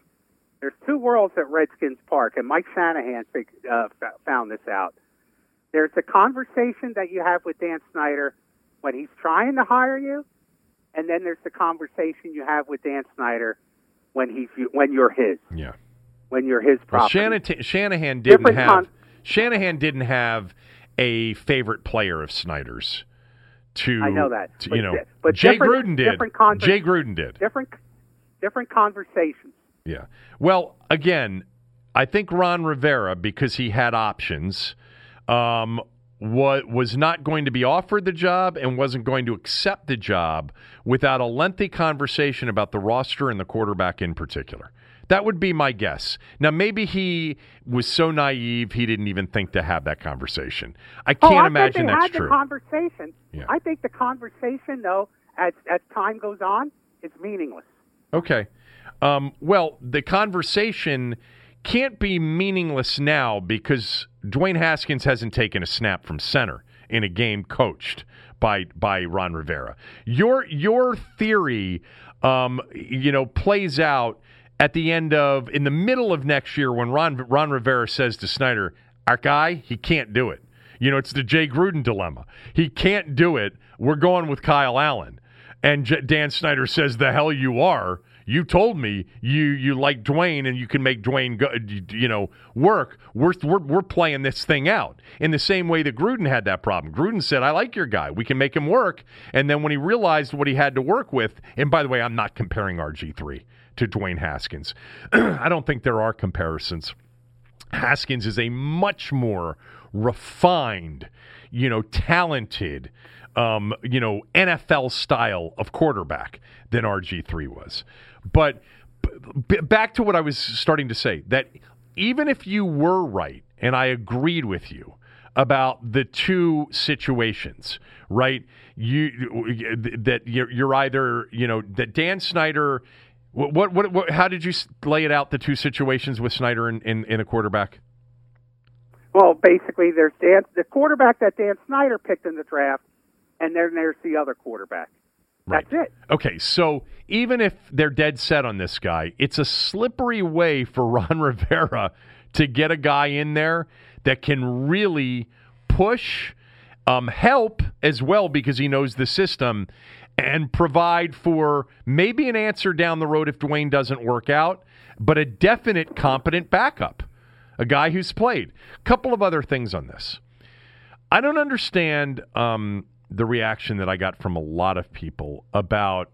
There's two worlds at Redskins Park, and Mike Shanahan uh, found this out. There's the conversation that you have with Dan Snyder when he's trying to hire you, and then there's the conversation you have with Dan Snyder when he's when you're his yeah. when you're his Well. Shanahan, Shanahan didn't Different have con- Shanahan didn't have a favorite player of Snyder's. To I know that, to, but you know, but Jay Gruden did. different conver- Jay Gruden did. different different conversations. Yeah. Well, again, I think Ron Rivera, because he had options, um, what was not going to be offered the job and wasn't going to accept the job without a lengthy conversation about the roster and the quarterback in particular. That would be my guess. Now, maybe he was so naive he didn't even think to have that conversation. I oh, can't I imagine they that's had true. The conversation. Yeah. I think the conversation, though, as as time goes on, is meaningless. Okay. Um, well, the conversation can't be meaningless now because Dwayne Haskins hasn't taken a snap from center in a game coached by by Ron Rivera. Your your theory, um, you know, plays out at the end of in the middle of next year when Ron Ron Rivera says to Snyder, "Our guy, he can't do it." You know, it's the Jay Gruden dilemma. He can't do it. We're going with Kyle Allen. And J- Dan Snyder says, "The hell you are! You told me you you like Dwayne and you can make Dwayne go, you know work. We're, we're we're playing this thing out in the same way that Gruden had that problem. Gruden said, "I like your guy. We can make him work." And then when he realized what he had to work with, and by the way, I'm not comparing RG three to Dwayne Haskins. <clears throat> I don't think there are comparisons. Haskins is a much more refined, you know, talented, um, you know, NFL style of quarterback than RG3 was. But b- back to what I was starting to say that even if you were right, and I agreed with you about the two situations, right? You that you're, either you know that Dan Snyder. What, what, what, how did you lay it out? The two situations with Snyder and, and a quarterback. Well, basically, there's Dan, the quarterback that Dan Snyder picked in the draft, and then there's the other quarterback. Right. That's it. Okay, so even if they're dead set on this guy, it's a slippery way for <laughs> Ron Rivera to get a guy in there that can really push, um, help as well because he knows the system, and provide for maybe an answer down the road if Dwayne doesn't work out, but a definite competent backup, a guy who's played. A couple of other things on this. I don't understand um, the reaction that I got from a lot of people about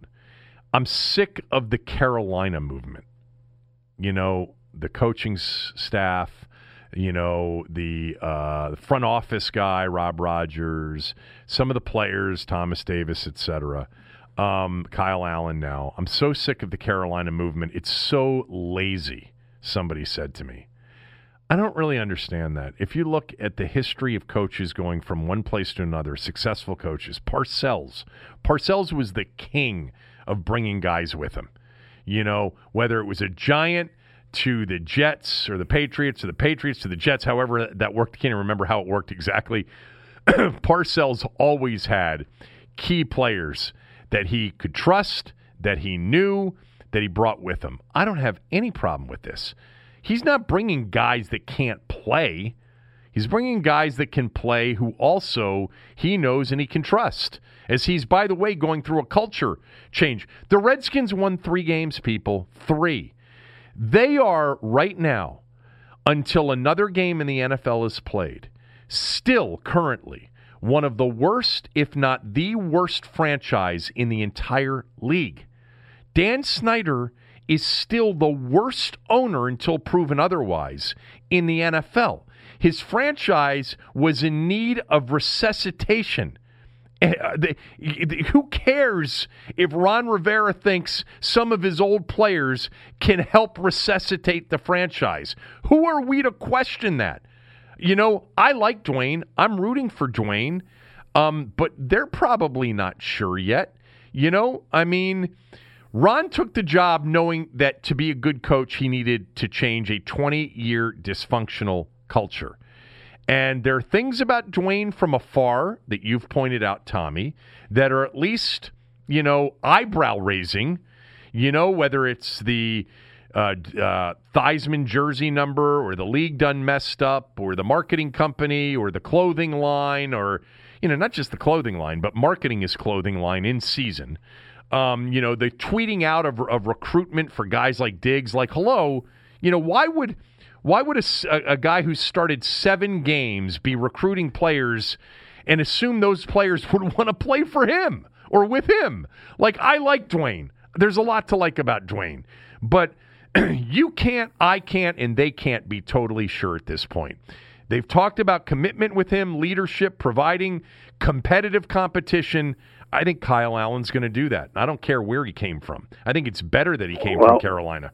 I'm sick of the Carolina movement. You know, the coaching staff, you know, the, uh, front office guy, Rob Rogers, some of the players, Thomas Davis, etc. Um, Kyle Allen now. I'm so sick of the Carolina movement. It's so lazy, somebody said to me. I don't really understand that. If you look at the history of coaches going from one place to another, successful coaches, Parcells, Parcells was the king of bringing guys with him. You know, whether it was a giant to the Jets or the Patriots or the Patriots to the Jets, however that worked, I can't remember how it worked exactly. <clears throat> Parcells always had key players that he could trust, that he knew, that he brought with him. I don't have any problem with this. He's not bringing guys that can't play. He's bringing guys that can play who also he knows and he can trust. As he's, by the way, going through a culture change. The Redskins won three games, people. Three. They are right now, until another game in the NFL is played, still currently one of the worst, if not the worst franchise in the entire league. Dan Snyder is still the worst owner until proven otherwise in the NFL. His franchise was in need of resuscitation. Uh, Who cares if Ron Rivera thinks some of his old players can help resuscitate the franchise? Who are we to question that? You know, I like Dwayne. I'm rooting for Dwayne, um, but they're probably not sure yet. You know, I mean, Ron took the job knowing that to be a good coach, he needed to change a 20 year dysfunctional culture. And there are things about Dwayne from afar that you've pointed out, Tommy, that are at least, you know, eyebrow raising. You know, whether it's the uh, uh, Theismann jersey number or the league done messed up or the marketing company or the clothing line or, you know, not just the clothing line, but marketing his clothing line in season. Um, you know, the tweeting out of, of recruitment for guys like Diggs, like, hello, you know, why would why would a, a guy who started seven games be recruiting players and assume those players <laughs> would want to play for him or with him? Like, I like Dwayne. There's a lot to like about Dwayne, but <clears throat> you can't, I can't, and they can't be totally sure at this point. They've talked about commitment with him, leadership, providing competitive competition. I think Kyle Allen's going to do that. I don't care where he came from. I think it's better that he came from Carolina.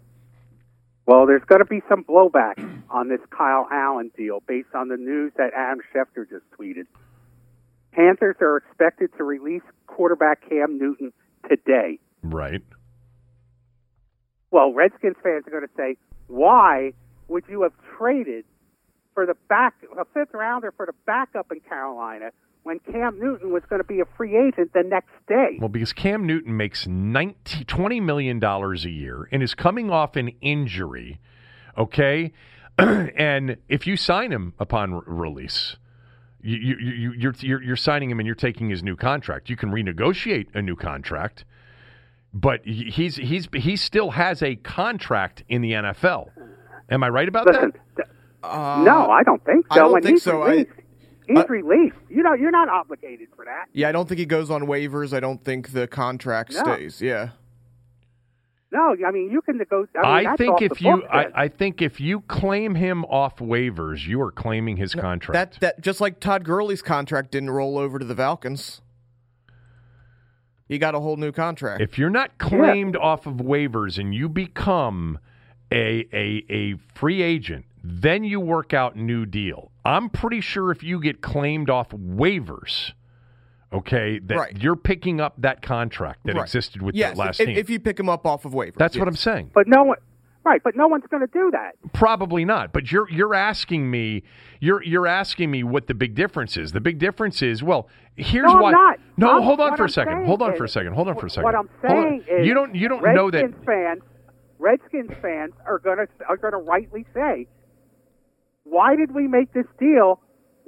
Well, there's going to be some blowback on this Kyle Allen deal based on the news that Adam Schefter just tweeted. Panthers are expected to release quarterback Cam Newton today. Right. Well, Redskins fans are going to say, why would you have traded for the back a fifth rounder for the backup in Carolina when Cam Newton was going to be a free agent the next day? Well, because Cam Newton makes 19, $20 million a year and is coming off an injury, okay? <clears throat> and if you sign him upon re- release, you, you, you, you're, you're, you're signing him and you're taking his new contract. You can renegotiate a new contract, but he- he's, he's, he still has a contract in the NFL. Am I right about Listen, that? th- no, I don't think so. I don't when think he's so. I- Released, he's uh, I- released. You know, you're not obligated for that. Yeah, I don't think he goes on waivers. I don't think the contract No. stays. Yeah. No, I mean you can negotiate. I, mean, I think if you, I. I think if you claim him off waivers, you are claiming his contract. That that just like Todd Gurley's contract didn't roll over to the Falcons. He got a whole new contract. If you're not claimed off of waivers and you become a, a a free agent, then you work out new deal. I'm pretty sure if you get claimed off waivers, okay, that Right. you're picking up that contract that Right. existed with yes, that last if, team. if you pick him up off of waivers. That's what. I'm saying. But no one, Right, but no one's going to do that. Probably not. But you're you're asking me you're you're asking me what the big difference is. The big difference is well, here's No, I'm why. not. No, I'm- hold on for a I'm second. Hold on is- for a second. Hold on for a second. What I'm saying is you don't you don't Redskins know that fans, Redskins fans are going to are going to rightly say, why did we make this deal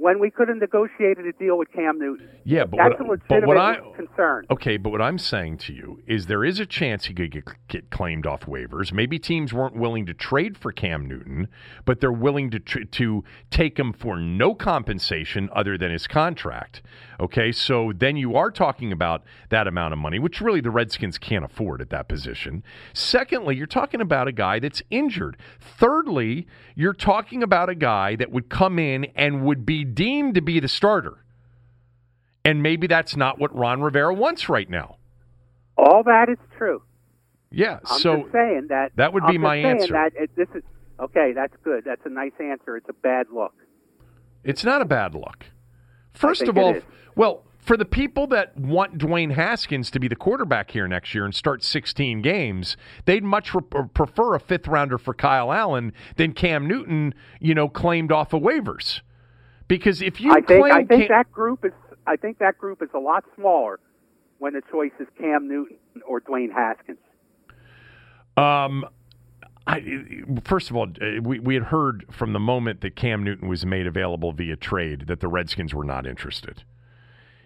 when we could have negotiated a deal with Cam Newton? Yeah, but That's what, a but legitimate what I concern. Okay, but what I'm saying to you is there is a chance he could get, get claimed off waivers. Maybe teams weren't willing to trade for Cam Newton, but they're willing to tr- to take him for no compensation other than his contract. Okay, so then you are talking about that amount of money, which really the Redskins can't afford at that position. Secondly, you're talking about a guy that's injured. Thirdly, you're talking about a guy that would come in and would be deemed to be the starter. And maybe that's not what Ron Rivera wants right now. All that is true. Yeah. I'm so saying that that would I'm be my answer. That it, this is okay. That's good. That's a nice answer. It's a bad look. it's not a bad look. First of all. Well, for the people that want Dwayne Haskins to be the quarterback here next year and start 16 games, they'd much re- prefer a fifth rounder for Kyle Allen than Cam Newton, you know, claimed off of waivers. Because if you I think claim I think Cam- that group is I think that group is a lot smaller when the choice is Cam Newton or Dwayne Haskins. Um, I, first of all, uh, we, we had heard from the moment that Cam Newton was made available via trade that the Redskins were not interested.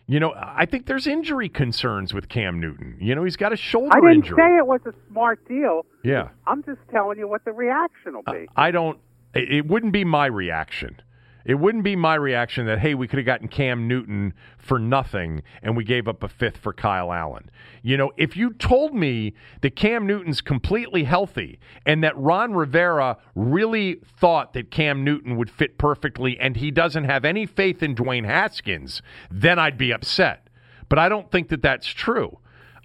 You know, I think there's injury concerns with Cam Newton. You know, he's got a shoulder I didn't injury. say it was a smart deal. yeah. I'm just telling you what the reaction will be. I don't. It wouldn't be my reaction. It wouldn't be my reaction that hey, we could have gotten Cam Newton for nothing and we gave up a fifth for Kyle Allen. You know, if you told me that Cam Newton's completely healthy and that Ron Rivera really thought that Cam Newton would fit perfectly and he doesn't have any faith in Dwayne Haskins, then I'd be upset. But I don't think that that's true.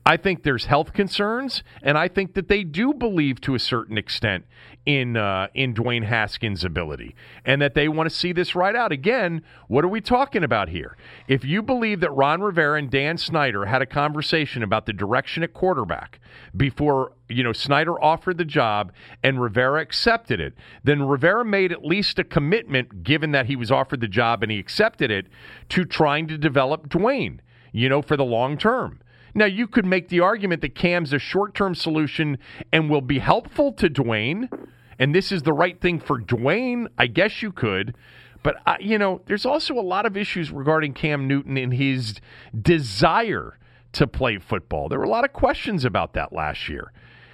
I think there's health concerns, and I think that they do believe to a certain extent in uh, in Dwayne Haskins' ability, and that they want to see this right out. Again, what are we talking about here? If you believe that Ron Rivera and Dan Snyder had a conversation about the direction at quarterback before you know Snyder offered the job and Rivera accepted it, then Rivera made at least a commitment, given that he was offered the job and he accepted it, to trying to develop Dwayne, you know, for the long term. Now, you could make the argument that Cam's a short term solution and will be helpful to Dwayne, and this is the right thing for Dwayne. I guess you could. But, uh, you know, there's also a lot of issues regarding Cam Newton and his desire to play football. There were a lot of questions about that last year.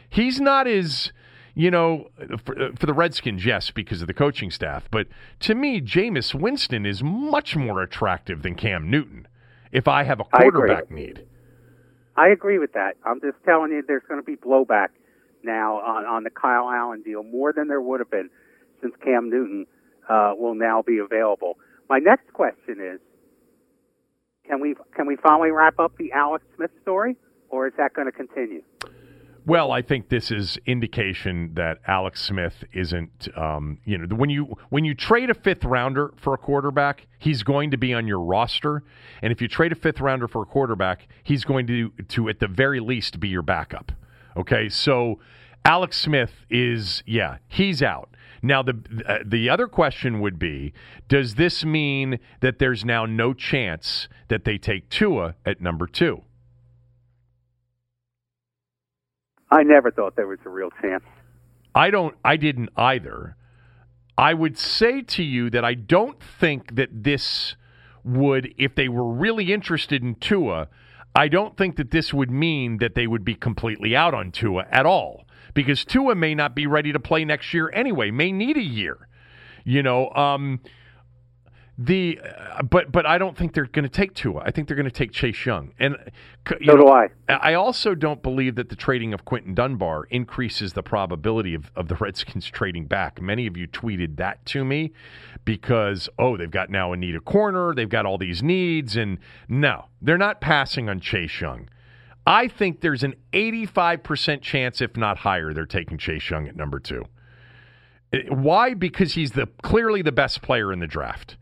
He's not as. You know, for, for the Redskins, yes, because of the coaching staff. But to me, Jameis Winston is much more attractive than Cam Newton if I have a quarterback need. I agree with that. I'm just telling you, there's going to be blowback now on, on the Kyle Allen deal more than there would have been since Cam Newton uh, will now be available. My next question is: Can we can we finally wrap up the Alex Smith story, or is that going to continue? Well, I think this is indication that Alex Smith isn't. Um, you know, when you when you trade a fifth rounder for a quarterback, he's going to be on your roster, and if you trade a fifth rounder for a quarterback, he's going to to at the very least be your backup. Okay, so Alex Smith is yeah, he's out. Now the uh, the other question would be, does this mean that there's now no chance that they take Tua at number two? I never thought there was a real chance. I don't I didn't either. I would say to you that I don't think that this would if they were really interested in Tua, I don't think that this would mean that they would be completely out on Tua at all because Tua may not be ready to play next year anyway, may need a year. You know, um the uh, but but I don't think they're going to take Tua. I think they're going to take Chase Young. And you So know, do I. I also don't believe that the trading of Quinton Dunbar increases the probability of, of the <laughs> Redskins trading back. Many of you tweeted that to me because, oh, they've got now a need a corner, they've got all these needs, and no, they're not passing on Chase Young. I think there's an 85% chance, if not higher, they're taking Chase Young at number two. Why? Because he's the clearly the best player in the draft.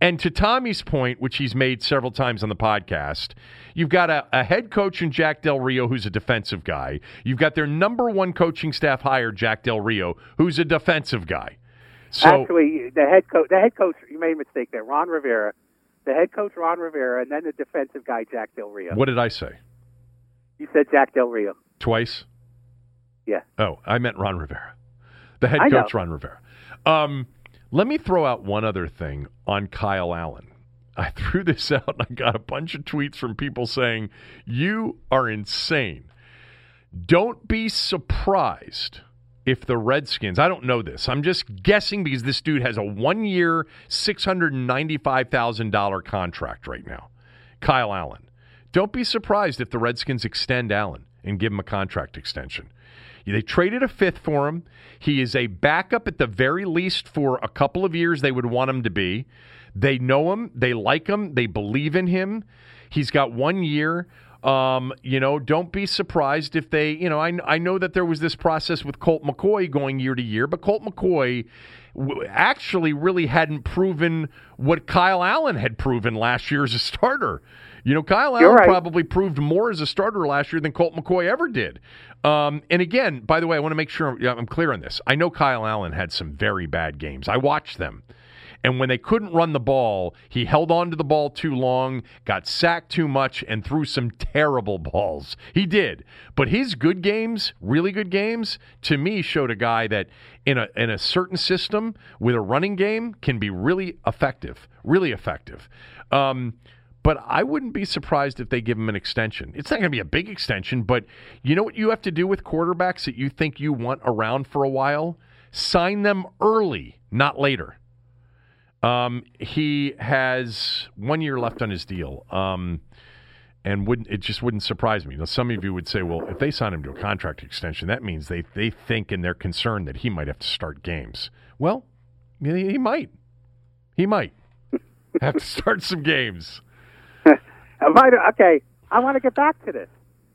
And to Tommy's point, which he's made several times on the podcast, you've got a, a, head coach in Jack Del Rio who's a defensive guy. You've got their number one coaching staff hire, Jack Del Rio, who's a defensive guy. So, Actually, the head coach, the head coach, you made a mistake there. Ron Rivera, the head coach Ron Rivera, and then the defensive guy Jack Del Rio. What did I say? You said Jack Del Rio twice. Yeah. Oh, I meant Ron Rivera, the head I coach know. Ron Rivera. Um, let me throw out one other thing on Kyle Allen. I <laughs> threw this out and I got a bunch of tweets from people saying, You are insane. Don't be surprised if the Redskins, I don't know this, I'm just guessing because this dude has a one year, $695,000 contract right now. Kyle Allen. Don't be surprised if the Redskins extend Allen and give him a contract extension. They traded a fifth for him. He is a backup at the very least for a couple of years, they would want him to be. They know him, they like him, they believe in him. He's got one year. Um, you know, don't be surprised if they, you know, I, I know that there was this process with Colt McCoy going year to year, but Colt McCoy w- actually really hadn't proven what Kyle Allen had proven last year as a starter. You know, Kyle Allen right. probably proved more as a starter last year than Colt McCoy ever did. Um, and again, by the way, I want to make sure I'm clear on this. I know Kyle Allen had some very bad games. I watched them. And when they couldn't run the ball, he held on to the ball too long, got sacked too much, and threw some terrible balls. He did. But his good games, really good games, to me showed a guy that in a in a certain system with a running game can be really effective. Really effective. Um, but I wouldn't be surprised if they give him an extension. It's not going to be a big extension, but you know what you have to do with quarterbacks that you think you want around for a while? Sign them early, not later. Um, he has one year left on his deal. Um, and wouldn't it just wouldn't surprise me. Now, some of you would say, well, if they sign him to a contract extension, that means they they think and they're concerned that he might have to start games. Well, he he might. He might <laughs> have to start some games. Okay, I want to get back to this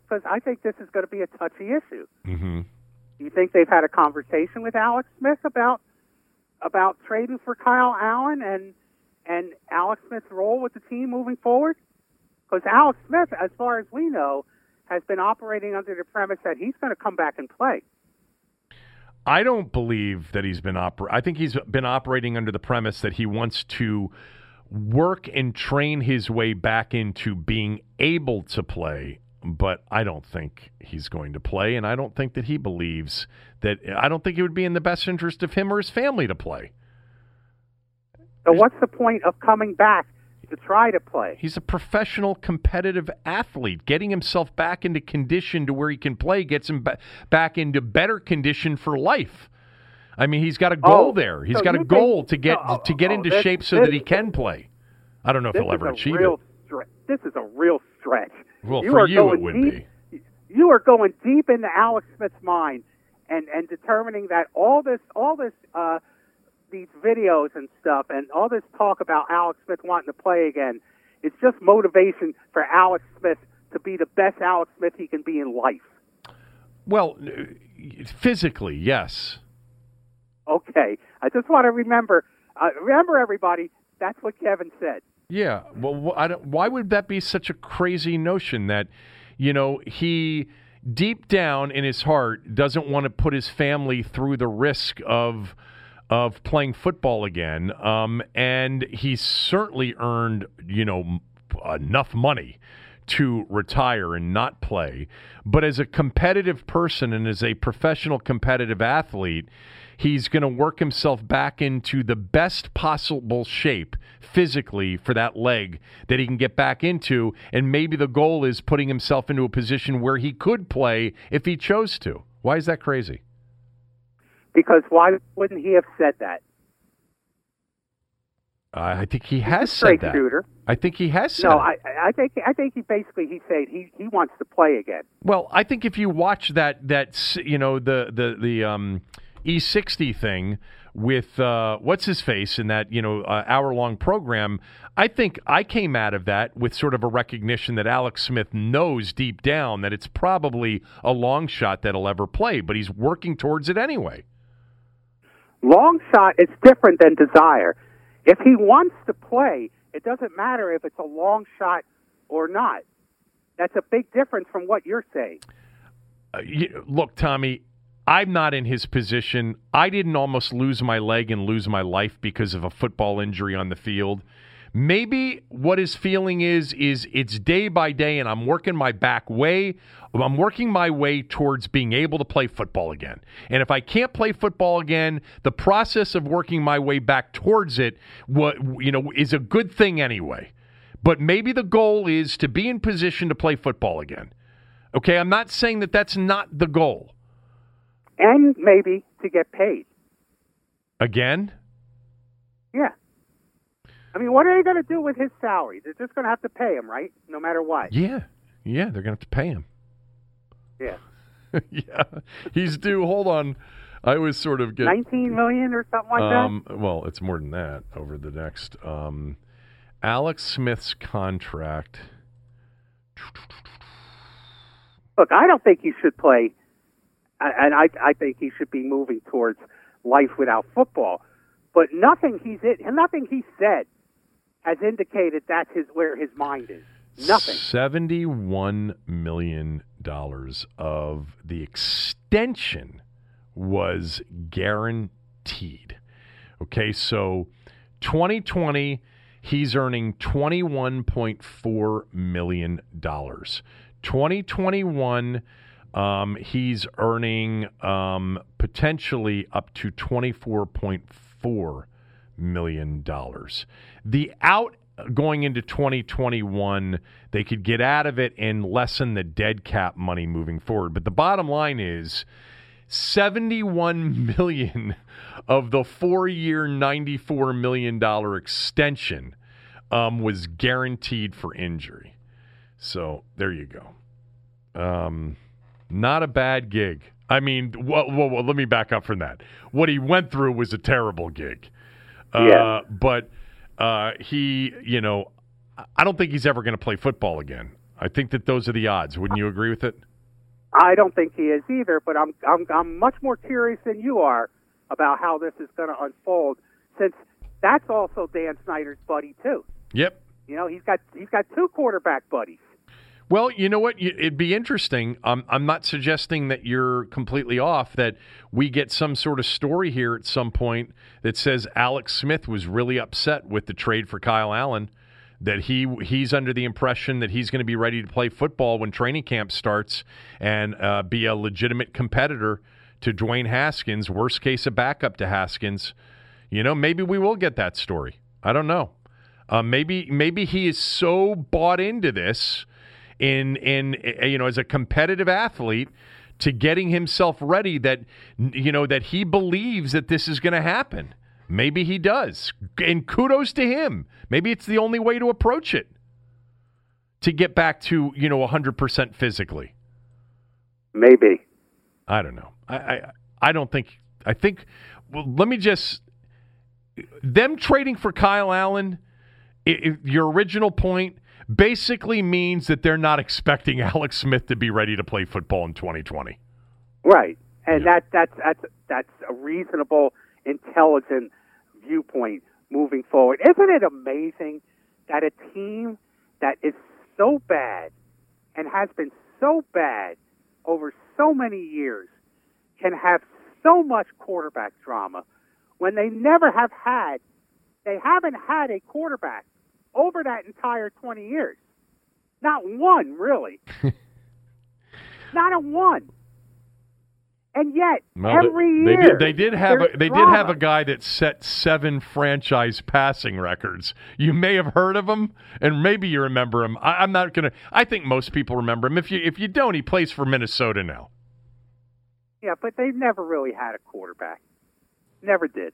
because I think this is going to be a touchy issue. hmm Do you think they've had a conversation with Alex Smith about about trading for Kyle Allen and and Alex Smith's role with the team moving forward? Because Alex Smith, as far as we know, has been operating under the premise that he's going to come back and play. I don't believe that he's been oper- I think he's been operating under the premise that he wants to work and train his way back into being able to play. But I don't think he's going to play, and I don't think that he believes that. I don't think it would be in the best interest of him or his family to play. So what's the point of coming back to try to play? He's a professional competitive athlete. Getting himself back into condition to where he can play gets him ba- back into better condition for life. I mean, he's got a goal Oh, there. He's so got a you think- goal to get no, to get oh, into this- shape so this- that he can play. I don't know if he'll ever achieve real it. This is a real stretch. Well, you for are you, going it would deep, You are going deep into Alex Smith's mind and and determining that all this all this uh, these videos and stuff and all this talk about Alex Smith wanting to play again it's just motivation for Alex Smith to be the best Alex Smith he can be in life. Well, uh, physically, yes. Okay, I just want to remember uh, remember everybody. That's what Kevin said. Yeah. Well, why would that be such a crazy notion that, you know, he deep down in his heart doesn't want to put his family through the risk of of playing football again, um, and he's certainly earned, you know, enough money to retire and not play. But as a competitive person and as a professional competitive athlete, he's going to work himself back into the best possible shape physically for that leg that he can get back into. And maybe the goal is putting himself into a position where he could play if he chose to. Why is that crazy? Because why wouldn't he have said that? Uh, I think he has Straight said that. shooter. I think he has said No. I, I think I think he basically he said he he wants to play again. Well, I think if you watch that that you know the the the um, E60 thing with uh, what's his face in that you know uh, hour long program, I think I came out of that with sort of a recognition that Alex Smith knows deep down that it's probably a long shot that he'll ever play, but he's working towards it anyway. Long shot is different than desire. If he wants to play, it doesn't matter if it's a long shot or not. That's a big difference from what you're saying. Uh, you, look, Tommy, I'm not in his position. I didn't almost lose my leg and lose my life because of a football injury on the field. Maybe what his feeling is is it's day by day and I'm working my back way I'm working my way towards being able to play football again. And if I can't play football again, the process of working my way back towards it what you know is a good thing anyway. But maybe the goal is to be in position to play football again. Okay, I'm not saying that that's not the goal. And maybe to get paid. Again? Yeah. I mean, what are they going to do with his salary? They're just going to have to pay him, right? No matter what. Yeah. Yeah, they're going to have to pay him. Yeah. <laughs> yeah. He's due, hold on. I was sort of getting 19 million or something like um, that. Well, it's more than that over the next um, Alex Smith's contract. Look, I don't think he should play, and I I think he should be moving towards life without football. But nothing he's in, nothing he said has indicated that's his where his mind is. Nothing. Seventy-one million dollars of the extension was guaranteed. Okay, so 2020 he's earning $21.4 million. 2021, um, he's earning um, potentially up to $24.4 million. The out going into 2021, they could get out of it and lessen the dead cap money moving forward. But the bottom line is 71 million of the 4-year 94 million dollar extension um, was guaranteed for injury. So, there you go. Um, not a bad gig. I mean, well, well, well, let me back up from that. What he went through was a terrible gig. Uh, yeah. But uh, he, you know, I don't think he's ever going to play football again. I think that those are the odds. Wouldn't you agree with it? I don't think he is either, but I'm I'm I'm much more curious than you are about how this is going to unfold since that's also Dan Snyder's buddy too. Yep. You know, he's got he's got two quarterback buddies. Well, you know what? It'd be interesting. Um, I'm not suggesting that you're completely off, that we get some sort of story here at some point that says Alex Smith was really upset with the trade for Kyle Allen, that he he's under the impression that he's going to be ready to play football when training camp starts and uh, be a legitimate competitor to Dwayne Haskins, worst case, a backup to Haskins. You know, maybe we will get that story. I don't know. Uh, maybe maybe he is so bought into this in in eh, you know as a competitive athlete to getting himself ready that you know that he believes that this is going to happen. Maybe he does. And kudos to him. Maybe it's the only way to approach it to get back to, you know, 100% physically. Maybe. I don't know. I I, I don't think I think well, let me just them trading for Kyle Allen, your original point basically means that they're not expecting <laughs> Alex Smith to be ready to play football in 2020. Right, and Yeah. that that's that's that's a reasonable, intelligent viewpoint moving forward. Isn't it amazing that a team that is so bad and has been so bad over so many years can have so much quarterback drama when they never have had they haven't had a quarterback over that entire 20 years. Not one, really. <laughs> Not a one. And yet, Well, they- every they, year did, they did have a, they did have a guy that set seven franchise passing records. You may have heard of him, and maybe you remember him. I, I'm not gonna. I think most people remember him. If you if you don't, he plays for Minnesota now. Yeah, but they've never really had a quarterback. Never did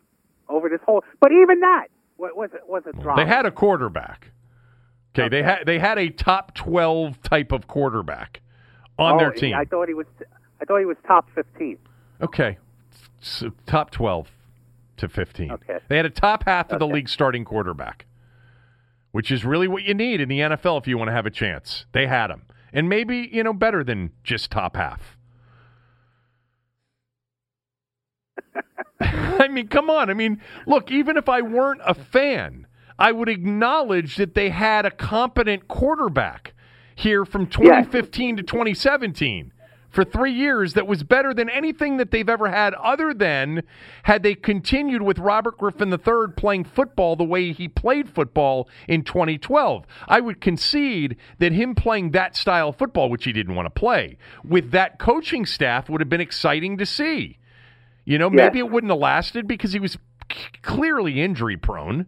over this whole. But even that was it was drama. They had a quarterback. Okay, they had they had a top twelve type of quarterback on Oh, their team. I thought he was. I thought he was top fifteen. Okay, so top twelve to fifteen. Okay. They had a top half of the league starting quarterback, which is really what you need in the NFL if you want to have a chance. They had him, and maybe you know better than just top half. <laughs> I mean, come on. I mean, look, even if I weren't a fan, I would acknowledge that they had a competent quarterback here from 2015 to 2017 for three years that was better than anything that they've ever had, other than had they continued with Robert Griffin III playing football the way he played football in 2012. I would concede that him playing that style of football, which he didn't want to play, with that coaching staff would have been exciting to see. You know, maybe Yes. it wouldn't have lasted because he was c- clearly injury prone.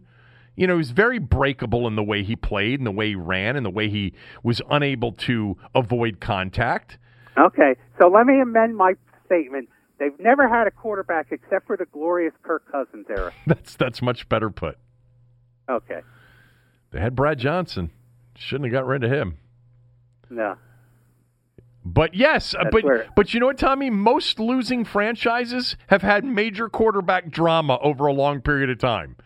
You know, he was very breakable in the way he played and the way he ran and the way he was unable to avoid contact. Okay, so let me amend my statement. They've never had a quarterback except for the glorious Kirk Cousins era. <laughs> That's that's much better put. Okay, They had Brad Johnson. Shouldn't have got rid of him. no. But yes, uh, That's but where- but you know what, Tommy? Most losing franchises have had major quarterback drama over a long period of time.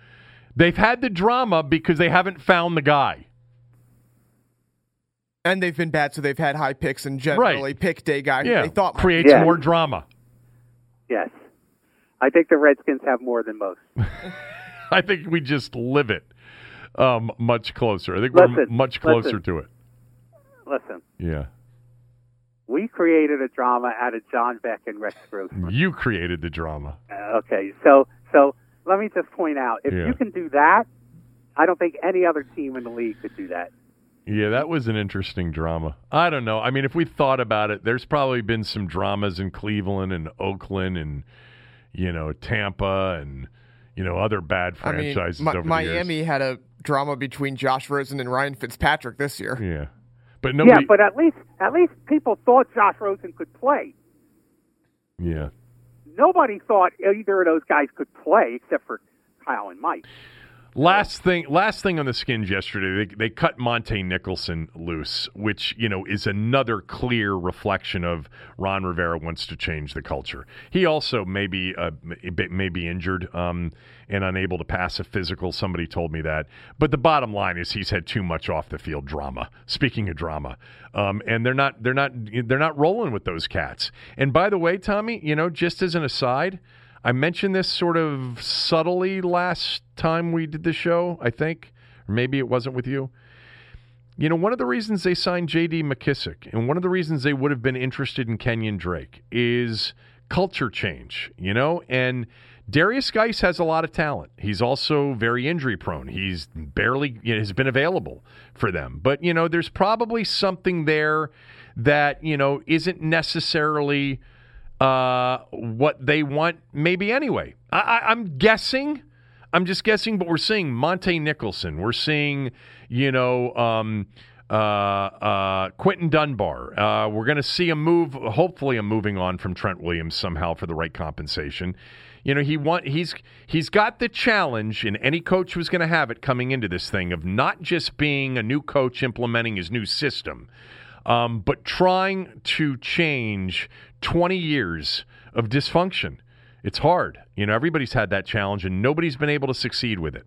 They've had the drama because they haven't found the guy. And they've been bad, so they've had high picks and generally pick day guy Yeah, they thought creates Yeah. more drama. Yes. I think the Redskins have more than most. <laughs> I think we just live it um, much closer. I think we're m- much closer listen. to it. Listen, Yeah, we created a drama out of John Beck and Rex Grossman. you created the drama. Uh, okay, so so let me just point out if Yeah. you can do that, I don't think any other team in the league could do that. Yeah, that was an interesting drama. I don't know. I mean, if we thought about it, there's probably been some dramas in Cleveland and Oakland and you know Tampa and you know other bad I mean, franchises Mi- over the Miami had a drama between Josh Rosen and Ryan Fitzpatrick this year. Yeah, but nobody. yeah, but at least at least people thought Josh Rosen could play. yeah. Nobody thought either of those guys could play except for Kyle and Mike. Last thing, last thing on the skins yesterday, they, they cut Montae Nicholson loose, which you know is another clear reflection of Ron Rivera wants to change the culture. He also may be uh, may be injured um, and unable to pass a physical. Somebody told me that, but the bottom line is he's had too much off the field drama. Speaking of drama, um, and they're not they're not they're not rolling with those cats. And by the way, Tommy, you know, just as an aside. I mentioned this sort of subtly last time we did the show, I think. Or maybe it wasn't with you. You know, one of the reasons they signed J.D. McKissic and one of the reasons they would have been interested in Kenyon Drake is culture change, you know? And Derrius Guice has a lot of talent. He's also very injury prone. He's barely you know, has been available for them. But, you know, there's probably something there that, you know, isn't necessarily uh, what they want, maybe anyway. I, I'm guessing. I'm just guessing, but we're seeing Montae Nicholson. We're seeing, you know, um, uh, uh, Quinton Dunbar. Uh, we're going to see a move, hopefully, a moving on from Trent Williams somehow for the right compensation. You know, he want he's he's got the challenge, and any coach was going to have it coming into this thing of not just being a new coach implementing his new system, um, but trying to change 20 years of dysfunction. It's hard. You know, everybody's had that challenge, and nobody's been able to succeed with it.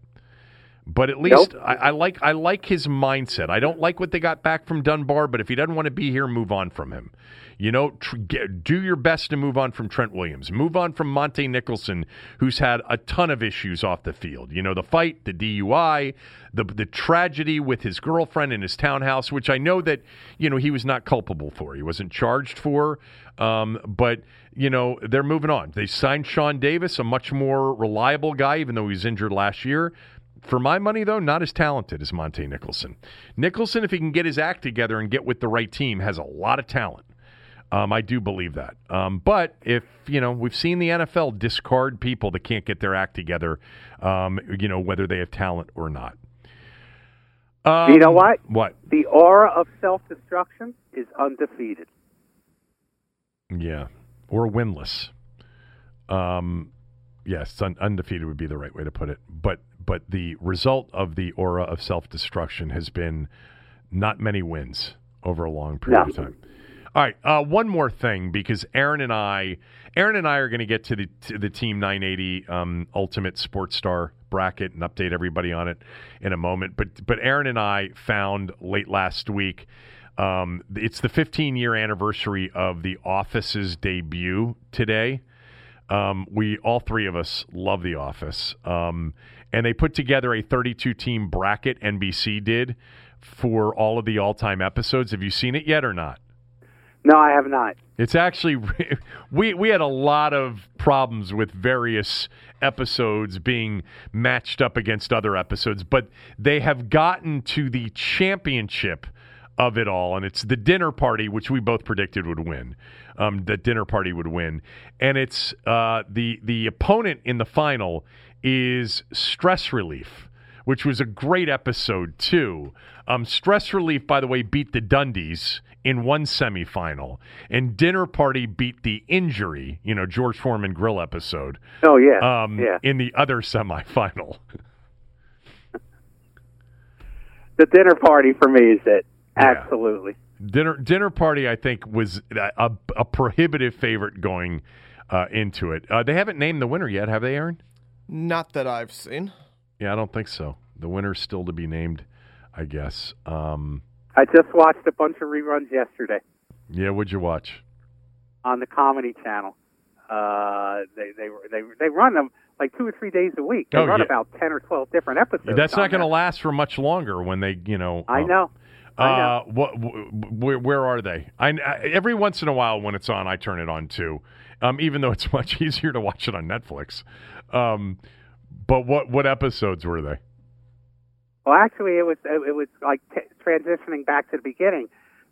But at least Nope. I, I like I like his mindset. I don't like what they got back from Dunbar, but if he doesn't want to be here, move on from him. You know, tr- get, do your best to move on from Trent Williams. Move on from Montae Nicholson, who's had a ton of issues off the field. You know, the fight, the DUI, the the tragedy with his girlfriend in his townhouse, which I know that you know he was not culpable for. He wasn't charged for. Um, but you know, they're moving on. They signed Sean Davis, a much more reliable guy, even though he was injured last year. For my money, though, not as talented as Montae Nicholson. Nicholson, if he can get his act together and get with the right team, has a lot of talent. Um, I do believe that. Um, but if, you know, we've seen the NFL discard people that can't get their act together, um, you know, whether they have talent or not. Um, You know what? What? The aura of self destruction is undefeated. Yeah. Or winless. Um, yes, un- undefeated would be the right way to put it. But but the result of the aura of self destruction has been not many wins over a long period No. of time. All right, uh, one more thing because Aaron and I, Aaron and I are going to get to the to the Team 980 um, Ultimate Sports Star bracket and update everybody on it in a moment. But but Aaron and I found late last week. Um, it's the 15 year anniversary of The Office's debut today. Um, we all three of us love The Office, um, and they put together a 32 team bracket. NBC did for all of the all time episodes. Have you seen it yet or not? No, I have not. It's actually <laughs> we we had a lot of problems with various episodes being matched up against other episodes, but they have gotten to the championship of it all, and it's the dinner party, which we both predicted would win. Um, the dinner party would win, and it's uh, the the opponent in the final is stress relief, which was a great episode too. Um, stress relief, by the way, beat the Dundies in one semifinal, and dinner party beat the injury. You know, George Foreman grill episode. Oh yeah, Um, yeah. in the other semifinal. <laughs> The dinner party for me is it. Yeah. Absolutely. Dinner dinner party, I think, was a, a, a prohibitive favorite going uh, into it. Uh, they haven't named the winner yet, have they, Aaron? Not that I've seen. Yeah, I don't think so. The winner's still to be named, I guess. Um, I just watched a bunch of reruns yesterday yeah, what'd you watch? on the Comedy Channel. Uh, they they they they run them like two or three days a week. They Oh, run yeah. about ten or twelve different episodes. That's not going to last for much longer when they, you know. I uh, know. I know. Uh, what? wh- Where, where are they? I, I every once in a while when it's on, I turn it on too. Um, even though it's <laughs> much easier to watch it on Netflix. Um, but what what episodes were they? Well, actually, it was it was like t- transitioning back to the beginning,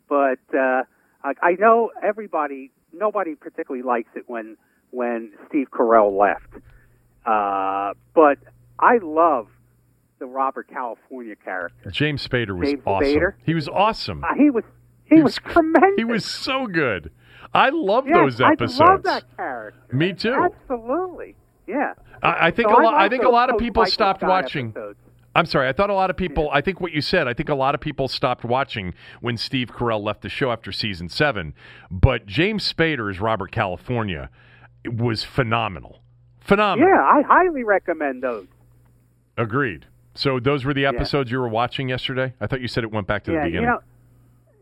but uh, I, I know everybody, nobody particularly likes it when when Steve Carell left, uh, but I love the Robert California character. James Spader was James awesome. Spader? He was awesome. Uh, he was he, was, tremendous. He was so good. I love yes, those episodes. I love that character. Me too. Absolutely. Yeah. I, I think So a I lot. I think a lot of people stopped watching. episodes. I'm sorry. I thought a lot of people. I think what you said. I think a lot of people stopped watching when Steve Carell left the show after season seven. But James Spader as Robert California was phenomenal. Phenomenal. Yeah, I highly recommend those. Agreed. So those were the episodes you were watching yesterday. I thought you said it went back to yeah, the beginning. you know,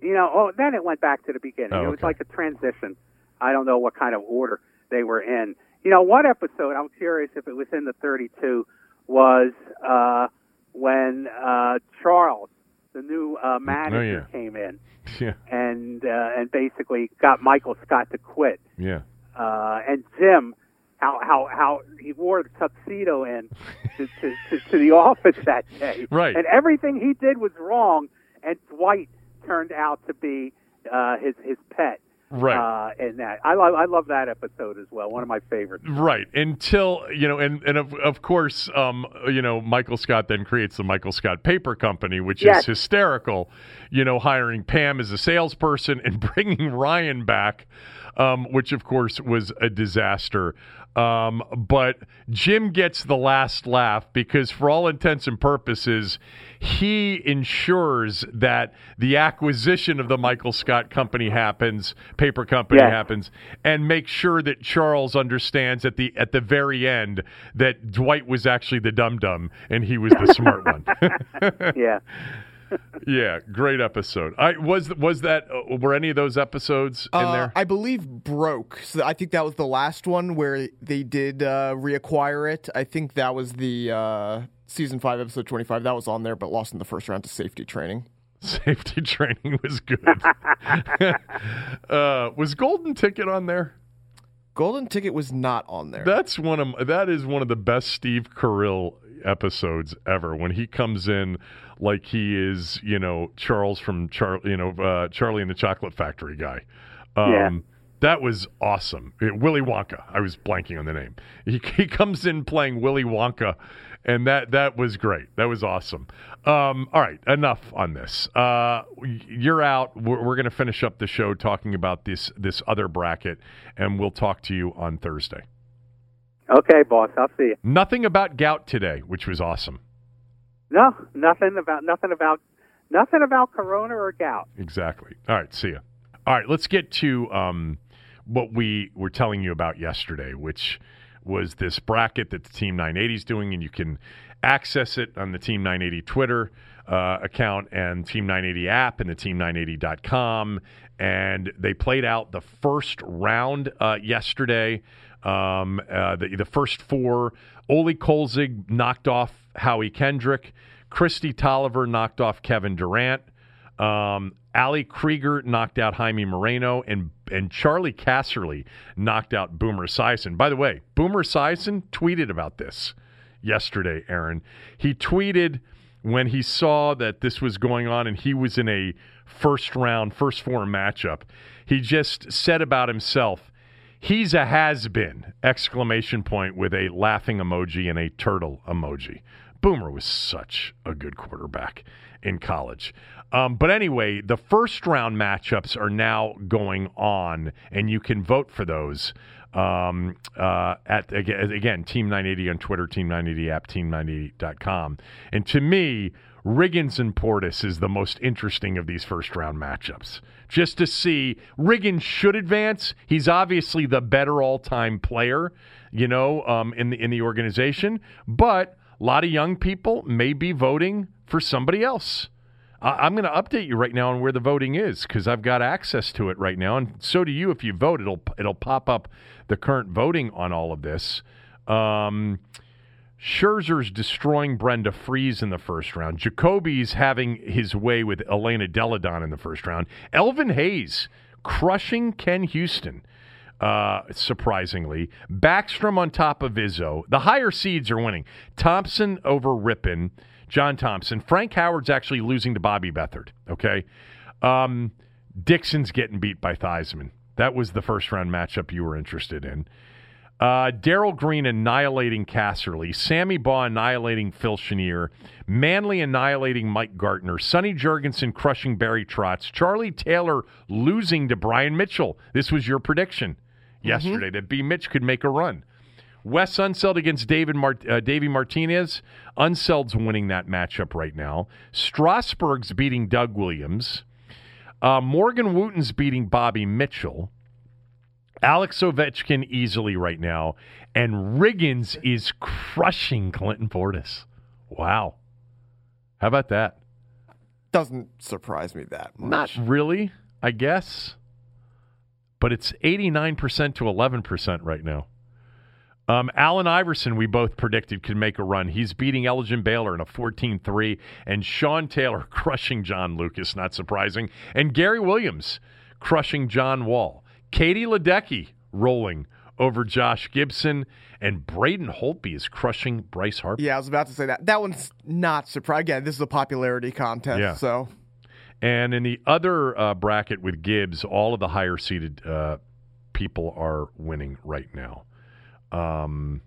you know. Oh, then it went back to the beginning. Oh, it was like a transition. I don't know what kind of order they were in. You know, one episode I'm curious if it was in the 32 was uh, when uh, Charles, the new uh, manager, Oh, yeah. came in <laughs> yeah. and uh, and basically got Michael Scott to quit. Yeah. uh, and Jim, how how how he wore the tuxedo in <laughs> to, to, to, to the office that day, Right. And everything he did was wrong, and Dwight turned out to be uh, his his pet, Right. Uh, and that I love I love that episode as well, one of my favorites. Right until you know, and and of, of course, um, you know, Michael Scott then creates the Michael Scott Paper Company, which Yes. is hysterical. You know, hiring Pam as a salesperson <laughs> and bringing Ryan back, um, which of course was a disaster. Um, but Jim gets the last laugh because, for all intents and purposes, he ensures that the acquisition of the Michael Scott company happens, paper company happens, and make sure that Charles understands at the at the very end that Dwight was actually the dum dum and he was the smart one. <laughs> Yeah, <laughs> yeah, great episode. I was was that uh, were any of those episodes in Uh, there? I believe broke. So I think that was the last one where they did uh, reacquire it. I think that was the uh, season five, episode twenty-five. That was on there, but lost in the first round to safety training. <laughs> Safety training was good. <laughs> uh, was Golden Ticket on there? Golden Ticket was not on there. That's one of that is one of the best Steve Carell episodes ever. When he comes in like he is, you know, Charles from Char, you know, uh, Charlie and the Chocolate Factory guy. Um, Yeah. That was awesome. Uh, Willy Wonka. I was blanking on the name. He, <laughs> he comes in playing Willy Wonka, and that that was great. That was awesome. Um, all right, enough on this. Uh, you're out. We're, we're going to finish up the show talking about this this other bracket, and we'll talk to you on Thursday. okay, boss, I'll see you. Nothing about gout today, which was awesome. No, nothing about nothing about nothing about Corona or gout. Exactly. All right, see ya. All right, let's get to um, what we were telling you about yesterday, which was this bracket that the Team 980 is doing, and you can access it on the Team 980 Twitter uh, account and Team 980 app and the Team980.com. And they played out the first round uh, yesterday. Um, uh, the, the first four, Ole Kolzig knocked off Howie Kendrick. Kristi Toliver knocked off Kevin Durant. Um, Ali Krieger knocked out Jaime Moreno, and and Charlie Casserly knocked out Boomer Esiason. By the way, Boomer Esiason tweeted about this yesterday. Aaron, he tweeted when he saw that this was going on, and he was in a first round, first four matchup. He just said about himself, "He's a has been!" Exclamation point with a laughing emoji and a turtle emoji. Boomer was such a good quarterback in college. Um, but anyway, the first round matchups are now going on, and you can vote for those um, uh, at again Team 980 on Twitter, Team 980 app, Team980.com. And to me, Riggins and Portis is the most interesting of these first round matchups. Just to see Riggins should advance. He's obviously the better all time player, you know, um, in the in the organization, but a lot of young people may be voting for somebody else. I'm going to update you right now on where the voting is because I've got access to it right now, and so do you. If you vote, it'll it'll pop up the current voting on all of this. Um, Scherzer's destroying Brenda Frese in the first round. Jacoby's having his way with Elena Delle Donne in the first round. Elvin Hayes crushing Ken Houston uh, surprisingly. Backstrom on top of Izzo. The higher seeds are winning. Thompson over Rypien. John Thompson. Frank Howard's actually losing to Bobby Beathard. Okay. Um, Dixon's getting beat by Theismann. That was the first round matchup you were interested in. Uh, Darrell Green annihilating Casserly. Sammy Baugh annihilating Phil Chenier. Manley annihilating Mike Gartner. Sonny Jurgensen crushing Barry Trotz. Charlie Taylor losing to Brian Mitchell. This was your prediction yesterday mm-hmm. that B. Mitch could make a run. Wes Unseld against David Mart- uh, Davey Martinez. Unseld's winning that matchup right now. Strasburg's beating Doug Williams. Uh, Morgan Wooten's beating Bobby Mitchell. Alex Ovechkin easily right now. And Riggins is crushing Clinton Portis. Wow. How about that? Doesn't surprise me that much. Not really, I guess but it's 89% to 11% right now. Um, Allen Iverson, we both predicted could make a run. He's beating Elgin Baylor in a 14 3, and Sean Taylor <laughs> crushing John Lucas, not surprising. And Gary Williams crushing John Wall. Katie Ledecky rolling over Josh Gibson, and Braden Holtby is crushing Bryce Harper. Yeah, I was about to say that. That one's not surprising. Again, this is a popularity contest, yeah. so and in the other uh, bracket with Gibbs, all of the higher seeded uh, people are winning right now. Um,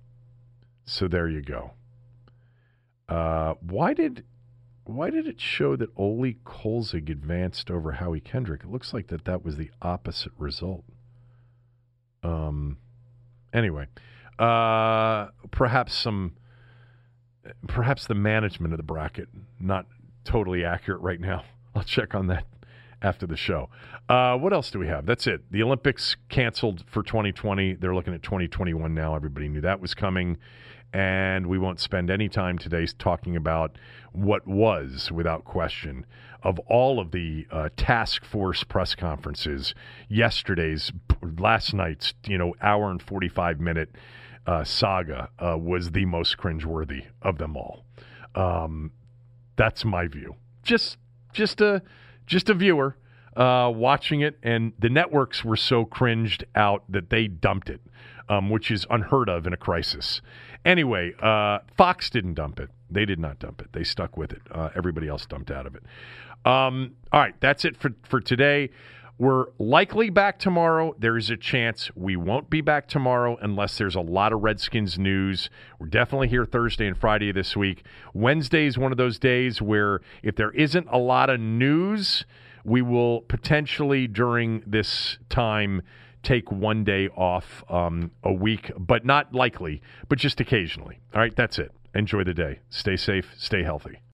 so there you go. Uh, why did why did it show that Ole Kolzig advanced over Howie Kendrick? It looks like that that was the opposite result. Um. Anyway, uh, perhaps some, perhaps the management of the bracket not totally accurate right now. I'll check on that after the show. Uh, what else do we have? That's it. The Olympics canceled for 2020. They're looking at 2021 now. Everybody knew that was coming. And we won't spend any time today talking about what was, without question, of all of the uh, task force press conferences, yesterday's, last night's, you know, hour and 45 minute uh, saga uh, was the most cringeworthy of them all. Um, that's my view. Just just a just a viewer uh, watching it, and the networks were so cringed out that they dumped it, um, which is unheard of in a crisis. Anyway, uh, Fox didn't dump it. They did not dump it. They stuck with it. Uh, everybody else dumped out of it. Um, all right, that's it for for today. We're likely back tomorrow. There is a chance we won't be back tomorrow unless there's a lot of Redskins news. We're definitely here Thursday and Friday this week. Wednesday is one of those days where if there isn't a lot of news, we will potentially during this time take one day off um, a week, but not likely, but just occasionally. All right, that's it. Enjoy the day. Stay safe, stay healthy.